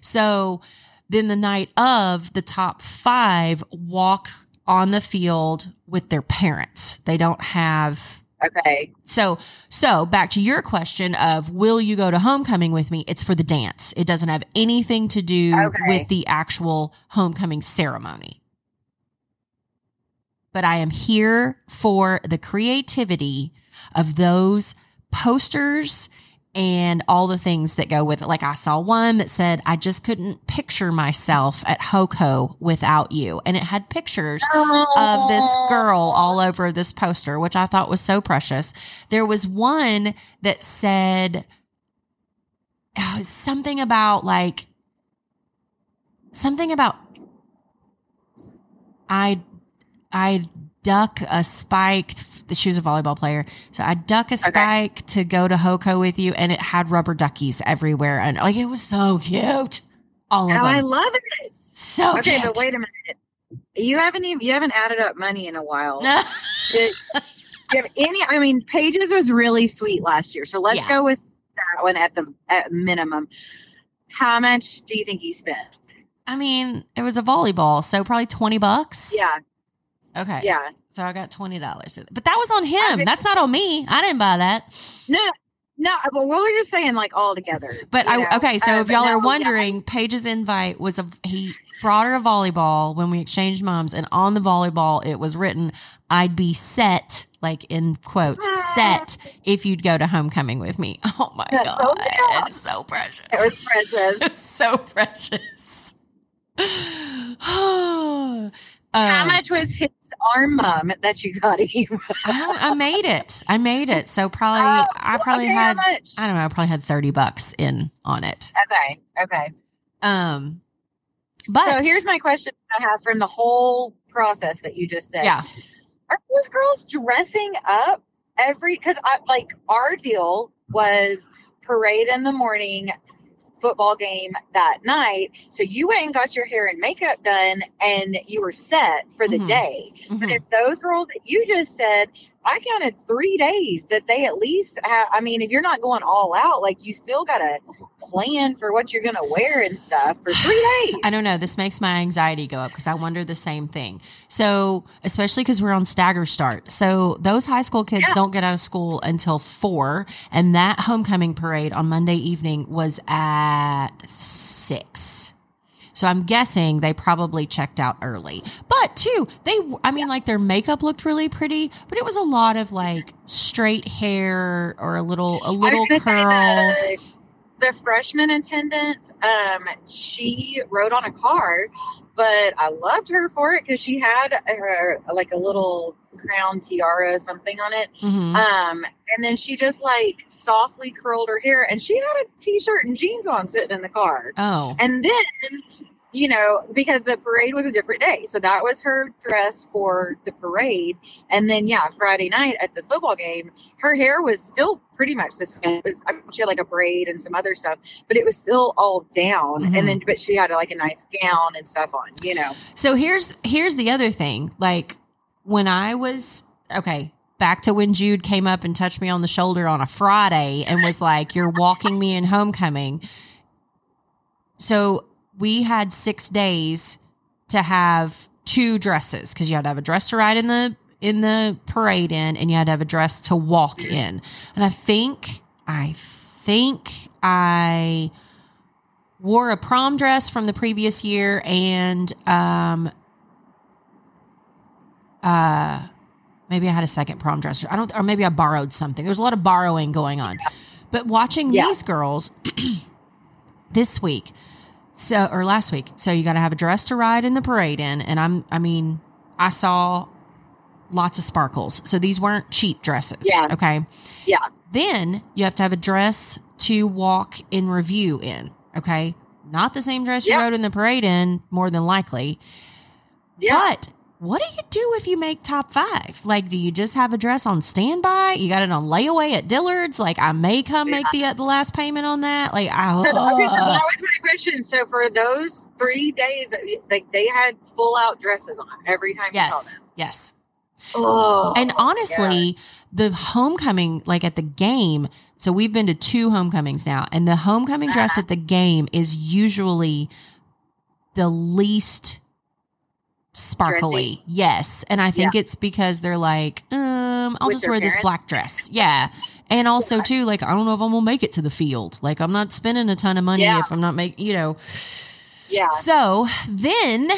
So then the night of, the top five walk on the field with their parents. They don't have Okay. so so back to your question of will you go to homecoming with me? It's for the dance. It doesn't have anything to do Okay. with the actual homecoming ceremony. But I am here for the creativity of those posters and all the things that go with it. Like I saw one that said, I just couldn't picture myself at HOCO without you. And it had pictures of this girl all over this poster, which I thought was so precious. There was one that said uh, something about like something about I I duck a spiked. She was a volleyball player, so I duck a spike to go to HOCO with you, and it had rubber duckies everywhere, and like it was so cute. All of Oh, them, I love it. so Okay, cute. but wait a minute. You haven't even you haven't added up money in a while. Did, do you have any? I mean, Paige's was really sweet last year, so let's Yeah. go with that one at the at minimum. How much do you think he spent? I mean, it was a volleyball, so probably twenty bucks. Yeah, Okay. yeah. So I got twenty dollars, but that was on him. That's not on me. I didn't buy that. No, no. But what were you saying? Like all together. But I know? okay. So Uh, if y'all no, are yeah. wondering, Paige's invite was a he brought her a volleyball when we exchanged mums, and on the volleyball it was written, "I'd be set." Like in quotes, set if you'd go to homecoming with me. Oh my That's god, so it's so precious. it was precious. It's so precious. How Um, much was his arm mum that you got him? I, I made it. I made it. So probably Oh, I probably okay, had? I don't know. I probably had thirty bucks in on it. Okay, okay. Um, but so here's my question I have from the whole process that you just said. yeah, Are those girls dressing up every? Because I like our deal was parade in the morning, football game that night. So you went and got your hair and makeup done, and you were set for the Mhm. day. But Mhm. if those girls that you just said, I counted three days that they at least have. I mean, if you're not going all out, like you still got to plan for what you're going to wear and stuff for three days. I don't know. This makes my anxiety go up because I wonder the same thing. So, especially because we're on stagger start. So, those high school kids Yeah. don't get out of school until four. And that homecoming parade on Monday evening was at six. So, I'm guessing they probably checked out early. But, too, they, I mean, like their makeup looked really pretty, but it was a lot of like straight hair or a little, a little curl. the, the freshman attendant, um, she rode on a car but I loved her for it because she had her like a little crown tiara something on it. Mhm. Um, and then she just like softly curled her hair, and she had a t-shirt and jeans on sitting in the car. oh, And then, you know, because the parade was a different day. So that was her dress for the parade. And then, yeah, Friday night at the football game, her hair was still pretty much the same. It was, I mean, she had like a braid and some other stuff, but it was still all down. Mhm. And then, but she had like a nice gown and stuff on, you know. So here's here's the other thing. Like when I was okay, back to when Jude came up and touched me on the shoulder on a Friday and was like, "You're walking me in homecoming." So we had 6 days to have two dresses cuz you had to have a dress to ride in the in the parade in and you had to have a dress to walk in. And I think I think I wore a prom dress from the previous year and um uh maybe I had a second prom dress. I don't or maybe I borrowed something. There's a lot of borrowing going on. But watching Yeah. these girls this week so or last week. So you got to have a dress to ride in the parade in and I'm I mean, I saw lots of sparkles. So these weren't cheap dresses, Yeah. okay? Yeah. Then you have to have a dress to walk in review in. Okay. Not the same dress you rode in the parade in, more than likely. Yeah. But what do you do if you make top five? Like, do you just have a dress on standby? You got it on layaway at Dillard's? Like, I may come make the the last payment on that. Like, I, Okay, so that was my question. So for those three days that like they had full out dresses on every time you saw yes, them. yes. Oh, and honestly, the homecoming, like at the game, so we've been to two homecomings now, and the homecoming dress Uh-huh. at the game is usually the least sparkly. Dressy? Yes. And I think it's because they're like, um, I'll With just wear this black dress. Yeah. And also too, like, I don't know if I'm gonna make it to the field. Like I'm not spending a ton of money Yeah. if I'm not making you know. yeah. So then,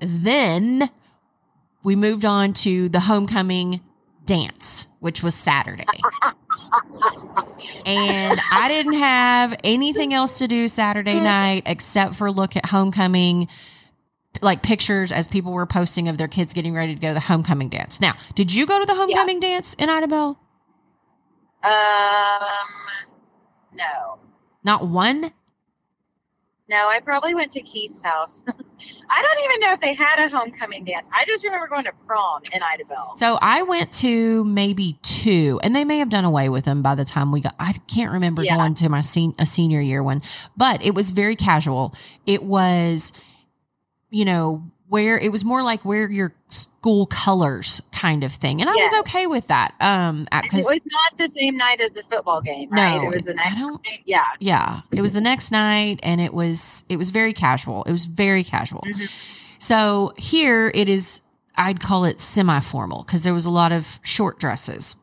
then we moved on to the homecoming dance, which was Saturday. and I didn't have anything else to do Saturday night except for look at homecoming like pictures as people were posting of their kids getting ready to go to the homecoming dance. Now, did you go to the homecoming dance in Idabel? Um, no, Not one? no. I probably went to Keith's house. I don't even know if they had a homecoming dance. I just remember going to prom in Idabel. So I went to maybe two, and they may have done away with them by the time we got. I can't remember Yeah. going to my sen- a senior year one, but it was very casual. It was, you know, where it was more like wear your school colors kind of thing, and I Yes. was okay with that. Um, And it was not the same night as the football game, No, it was the next night. Yeah. yeah, it was the next night, and it was it was very casual. It was very casual. Mhm. So here it is. I'd call it semi formal because there was a lot of short dresses.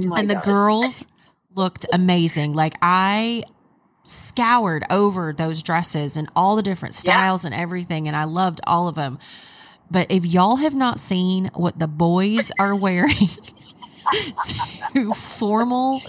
Oh and the girls looked amazing. Like I scoured over those dresses and all the different Yeah. styles and everything, and I loved all of them. But if y'all have not seen what the boys are wearing to formal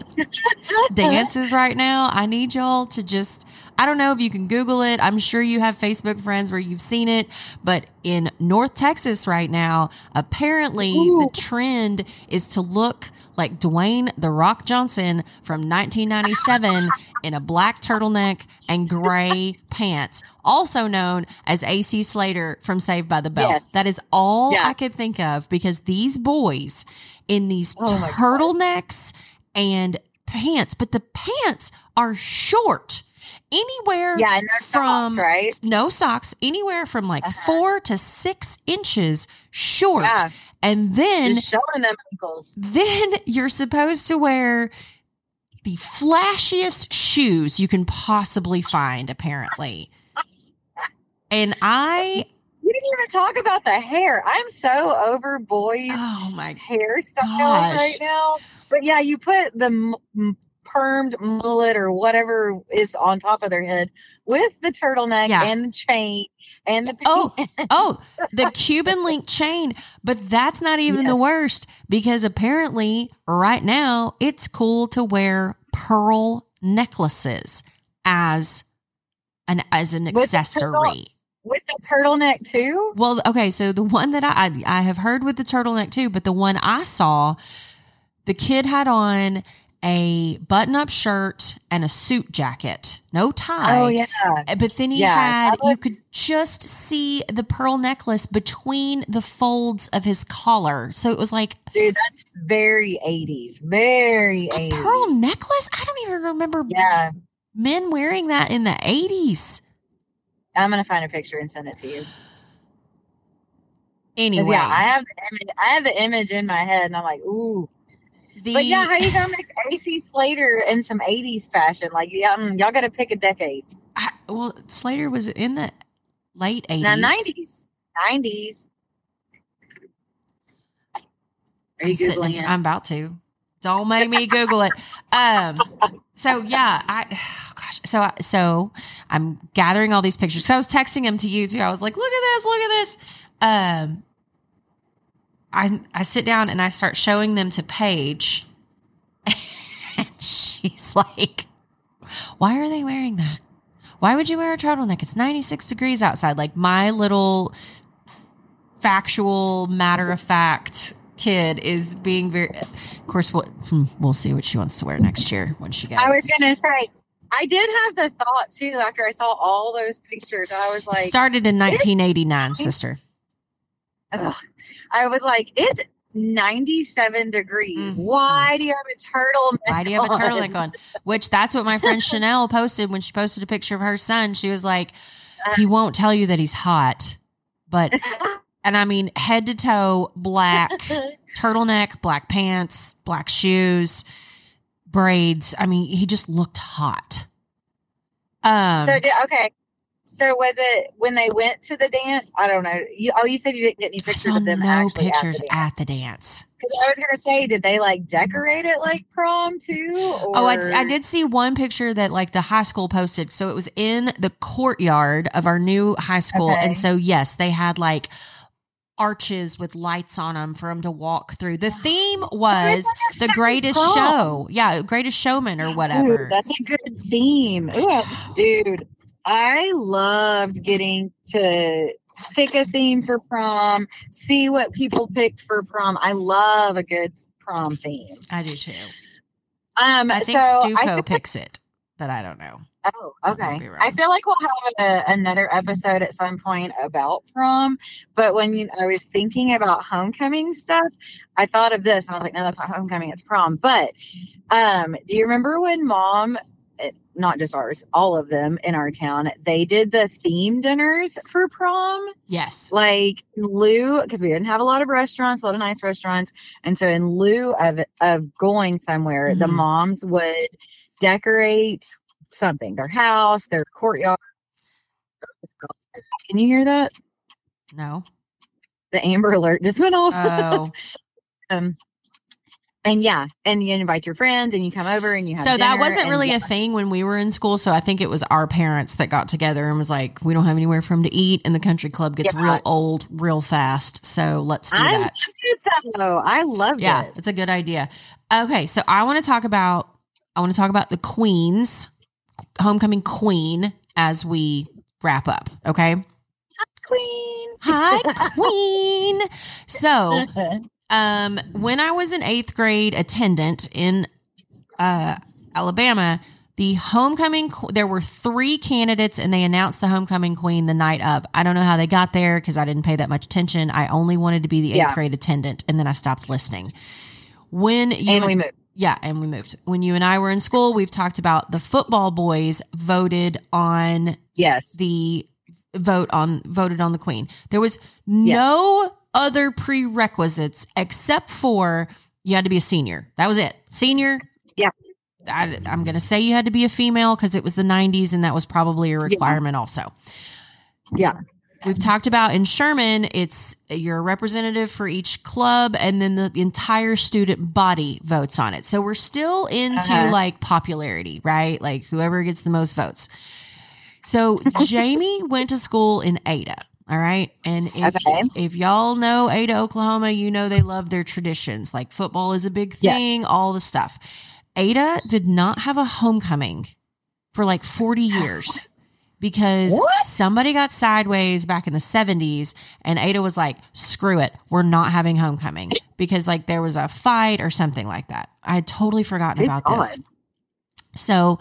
dances right now, I need y'all to just. I don't know if you can Google it. I'm sure you have Facebook friends where you've seen it, but in North Texas right now, apparently Ooh. the trend is to look like Dwayne the Rock Johnson from 1997 in a black turtleneck and gray pants, also known as AC Slater from Saved by the Bell. Yes. That is all Yeah. I could think of because these boys in these Oh turtlenecks and pants, but the pants are short. Anywhere Yeah, from socks, right? no socks, anywhere from like Uh-huh. four to six inches short. Yeah. And then Just showing them ankles. then you're supposed to wear the flashiest shoes you can possibly find, apparently. And I, We didn't even talk about the hair. I'm so over boys' oh my, hairstyles Gosh. right now. But yeah, you put the m- permed mullet or whatever is on top of their head with the turtleneck Yeah. and the chain and the Oh, oh, the Cuban link chain. But that's not even the worst because apparently, right now, it's cool to wear pearl necklaces as an as an With the accessory. with the turtleneck too? Well, okay, so the one that I, I I have heard with the turtleneck too, but the one I saw, the kid had on a button-up shirt and a suit jacket, no tie. Oh yeah. But then he Yeah, had that you could just see the pearl necklace between the folds of his collar. So it was like Dude, that's very 80s. Very a 80s. pearl necklace. I don't even remember Yeah. men wearing that in the 80s. I'm gonna find a picture and send it to you. Anyway, Yeah, I have the image I have the image in my head and I'm like, ooh. The But yeah, how you gonna mix AC Slater in some 80s fashion? Like, yeah, mm, y'all gotta pick a decade. I, well, Slater was in the late 80s. Now 90s. 90s. Are you I'm, sitting googling in- it? I'm about to. Don't make me Google it. Um. So yeah, I oh gosh. So I, so I'm gathering all these pictures. So I was texting them to you too. I was like, look at this, look at this. Um. I I sit down and I start showing them to Paige, and she's like, "Why are they wearing that? Why would you wear a turtleneck? It's 96 degrees outside." Like my little factual, matter of fact kid is being very. Of course, we'll, hmm, we'll see what she wants to wear next year when she gets. I was gonna say I did have the thought too after I saw all those pictures. I was It like, started in 1989, sister. Ugh. I was like, it's 97 degrees. Mhm. Why do you have a turtleneck? Why do you have a on? turtleneck on? Which that's what my friend Chanel posted when she posted a picture of her son. She was like, he won't tell you that he's hot, but and I mean head to toe black turtleneck, black pants, black shoes, braids. I mean, he just looked hot. Um, so okay. So was it when they went to the dance? I don't know. You, oh, you said you didn't get any pictures of them no actually pictures at the dance. Because I was gonna say, did they like decorate it like prom too? Or... Oh, I, I did see one picture that like the high school posted. So it was in the courtyard of our new high school. Okay. And so, yes, they had like arches with lights on them for them to walk through. The theme was So the greatest prom. show. Yeah, greatest showman or whatever. That's a good theme. Ooh, dude, I loved getting to pick a theme for prom, see what people picked for prom. I love a good prom theme. I do too. Um, I think so I Stuco feel, picks it, but I don't know. oh, I okay. I feel like we'll have a, another episode at some point about prom. But when you, I was thinking about homecoming stuff, I thought of this and I was like, no, that's not homecoming, it's prom. But um, do you remember when mom, not just ours, all of them in our town, they did the theme dinners for prom? Yes. like in lieu because we didn't have a lot of restaurants a lot of nice restaurants and so in lieu of of going somewhere the Mhm. moms would decorate something their house their courtyard can you hear that No. the amber alert just went off Oh. um and yeah and you invite your friends and you come over and you have so that wasn't really yeah. a thing when we were in school. So I think it was our parents that got together and was like, we don't have anywhere for them to eat, and the country club gets Yeah. real old real fast. So let's do I that. loved. I loved Yeah, it. it's a good idea. Okay, so I want to talk about I want to talk about the queens, homecoming queen, as we wrap up. Okay, Hi, Queen. hi queen. So um, when I was an eighth grade attendant in uh, Alabama, the homecoming there were three candidates, and they announced the homecoming queen the night of. I don't know how they got there because I didn't pay that much attention. I only wanted to be the eighth Yeah. grade attendant, and then I stopped listening. When you and we moved. yeah, and we moved. When you and I were in school, we've talked about the football boys voted on Yes. the vote on voted on the queen. There was no other prerequisites except for you had to be a senior. That was it. Senior. Yeah. I, I'm going to say you had to be a female because it was the 90s and that was probably a requirement also. yeah. We've talked about in Sherman, it's you're a representative for each club, and then the entire student body votes on it. So we're still into Uh-huh. like popularity, right? Like whoever gets the most votes. So Jamie went to school in Ada. All right. And if, Okay. if y'all know Ada, Oklahoma, you know they love their traditions. Like football is a big thing, Yes. all the stuff. Ada did not have a homecoming for like 40 years. because What? somebody got sideways back in the 70s and Ada was like, screw it. We're not having homecoming because like there was a fight or something like that. I had totally forgotten Good about God. this. So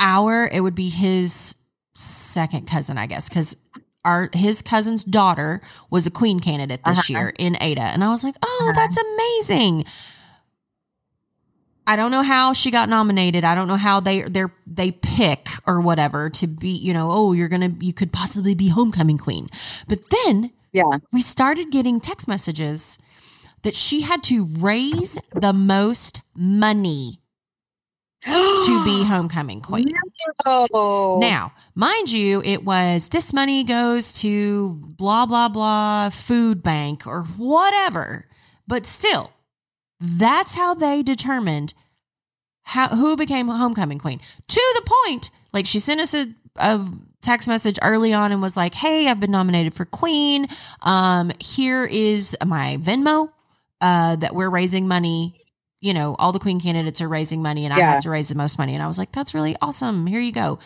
our it would be his second cousin, I guess, because our his cousin's daughter was a queen candidate this Uh-huh. year in Ada. And I was like, oh, Uh-huh. that's amazing. I don't know how she got nominated. I don't know how they they they pick or whatever to be, you know, oh, you're gonna you could possibly be homecoming queen. But then Yeah. we started getting text messages that she had to raise the most money to be homecoming queen. Oh. Now, mind you, it was this money goes to blah, blah, blah food bank or whatever. But still, that's how they determined how who became homecoming queen. To the point, like she sent us a, a text message early on and was like, Hey, I've been nominated for queen. Um, here is my Venmo uh, that we're raising money. You know, all the queen candidates are raising money and I Yeah. have to raise the most money. And I was like, that's really awesome. Here you go.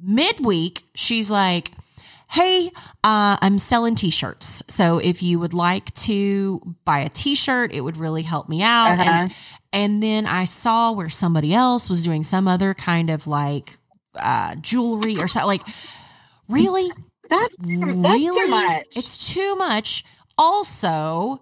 Midweek, she's like, Hey, uh, I'm selling t shirts. So if you would like to buy a t shirt, it would really help me out. Uh-huh. And, and then I saw where somebody else was doing some other kind of like uh, jewelry or something. Like, really? That's that's really? too much. It's too much. Also,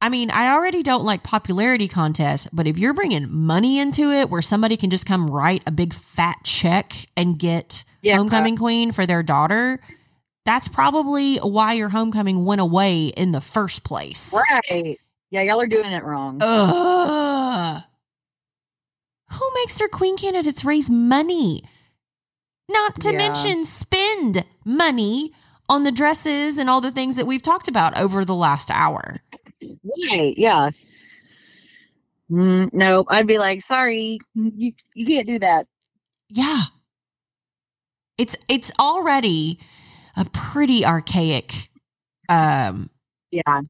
I mean, I already don't like popularity contests, but if you're bringing money into it where somebody can just come write a big fat check and get Yeah. Uh, homecoming queen for their daughter, that's probably why your homecoming went away in the first place. right. Yeah, y'all are doing it wrong. Ugh. Who makes their queen candidates raise money? Not to Yeah. mention spend money on the dresses and all the things that we've talked about over the last hour. Right. Yeah. Mm, no, I'd be like, sorry, you you can't do that. Yeah. It's it's already a pretty archaic um Yeah.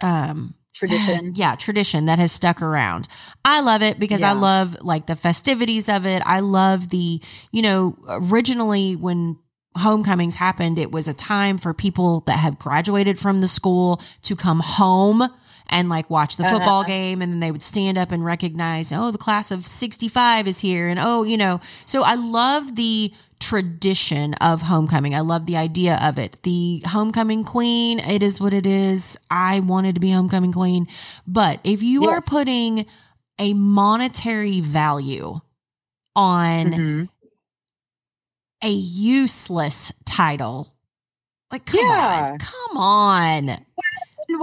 um Tradition. yeah, tradition that has stuck around. I love it because I love like the festivities of it. I love the, you know, originally when homecomings happened, it was a time for people that have graduated from the school to come home and like watch the football Uh-huh. game and then they would stand up and recognize, oh, the class of 65 is here and oh, you know. So I love the tradition of homecoming. I love the idea of it. The homecoming queen, it is what it is. I wanted to be homecoming queen. But if you are putting a monetary value on Mhm. A useless title, like come Yeah. on, come on.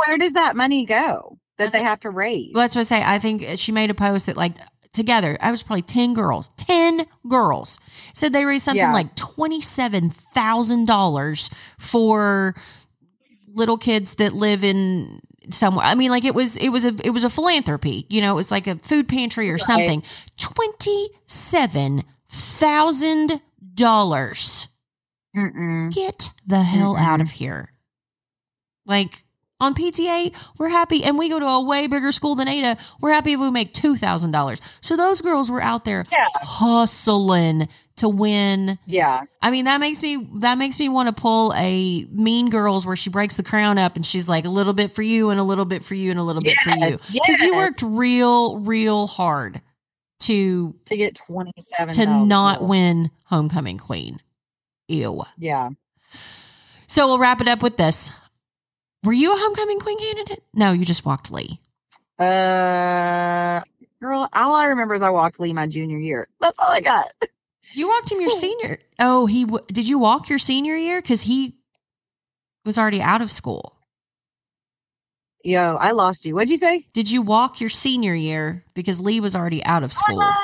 Where does that money go that they have to raise? Well, that's what I say. I think uh, she made a post that like together, I was probably 10 girls, 10 girls said they raised something Yeah. like $27,000 for little kids that live in somewhere. I mean, like it was, it was a, it was a philanthropy, you know, it was like a food pantry or something. $27,000. Mm-mm. Get the hell out Mm-mm. of here. Like on PTA, we're happy, and we go to a way bigger school than Ada. We're happy if we make two thousand dollars. So those girls were out there Yeah. hustling to win. Yeah. I mean, that makes me that makes me want to pull a Mean Girls where she breaks the crown up and she's like a little bit for you and a little bit for you and a little bit for you Yes, because you worked real, real hard to To get twenty seven to not win homecoming queen. Ew. Yeah. So we'll wrap it up with this. Were you a homecoming queen candidate? No, you just walked Lee. Uh girl, all I remember is I walked Lee my junior year. That's all I got. You walked him your senior. Oh, he w- did you walk your senior year because he was already out of school. Yo, I lost you. What'd you say? Did you walk your senior year because Lee was already out of school? Um,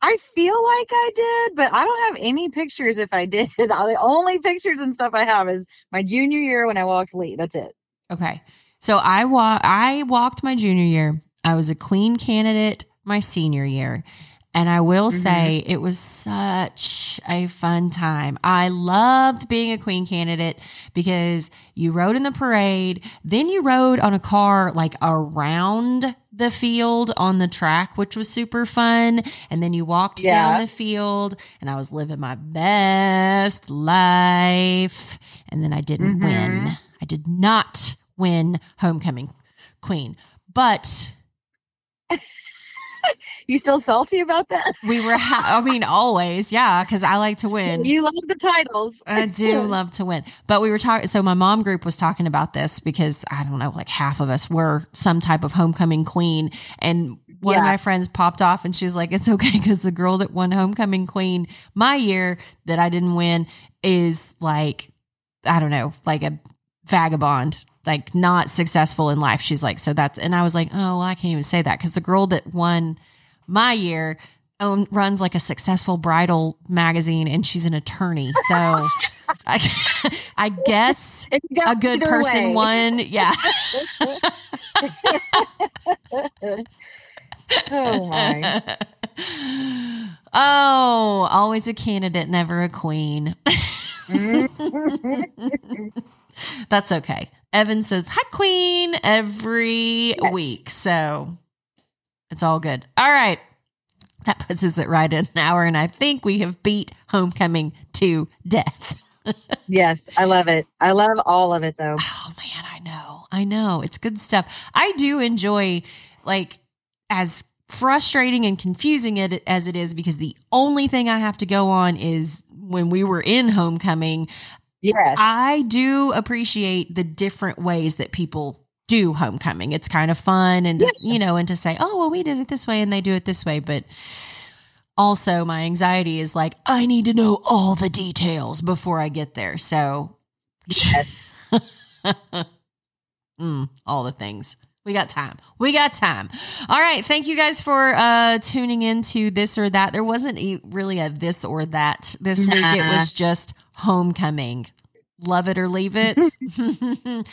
I feel like I did, but I don't have any pictures if I did. The only pictures and stuff I have is my junior year when I walked Lee. That's it. Okay. So I wa- I walked my junior year. I was a queen candidate my senior year. And I will Mhm. say it was such a fun time. I loved being a queen candidate because you rode in the parade, then you rode on a car like around the field on the track, which was super fun. And then you walked Yeah. down the field, and I was living my best life. And then I didn't Mhm. win. I did not win homecoming queen, but You still salty about that? we were. Ha- I mean, always, yeah, because I like to win. You love the titles. I do love to win. But we were talking, so my mom group was talking about this because I don't know, like half of us were some type of homecoming queen. And one of my friends popped off and she was like, it's okay because the girl that won homecoming queen my year that I didn't win is like, I don't know, like a vagabond. Like not successful in life. She's like, so that's, and I was like, oh, well, I can't even say that because the girl that won my year own, runs like a successful bridal magazine and she's an attorney. So I, I guess It could go a good person way. won. Yeah. Oh my. oh, always a candidate, never a queen. That's okay. Evan says, Hi, Queen, every Yes. week. So it's all good. All right. That puts us at right in an hour. And I think we have beat homecoming to death. yes, I love it. I love all of it though. Oh man, I know. I know. It's good stuff. I do enjoy like as frustrating and confusing it as it is because the only thing I have to go on is when we were in homecoming, Yes. I do appreciate the different ways that people do homecoming. It's kind of fun and to, you know, and to say, "Oh, well we did it this way and they do it this way," but also my anxiety is like I need to know all the details before I get there. So yes. Mm, all the things. We got time. We got time. All right. Thank you guys for uh tuning into this or that. There wasn't e- really a this or that this week. It was just homecoming. Love it or leave it.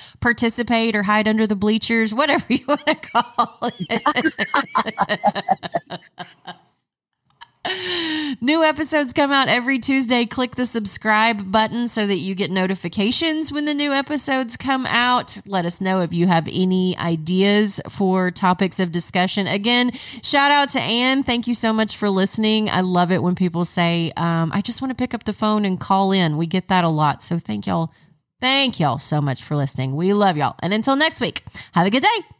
Participate or hide under the bleachers, whatever you want to call it. New episodes come out every Tuesday. Click the subscribe button so that you get notifications when the new episodes come out. Let us know if you have any ideas for topics of discussion. Again, shout out to Anne. Thank you so much for listening. I love it when people say, um, I just want to pick up the phone and call in. We get that a lot. So thank y'all. Thank y'all so much for listening. We love y'all. And until next week, have a good day.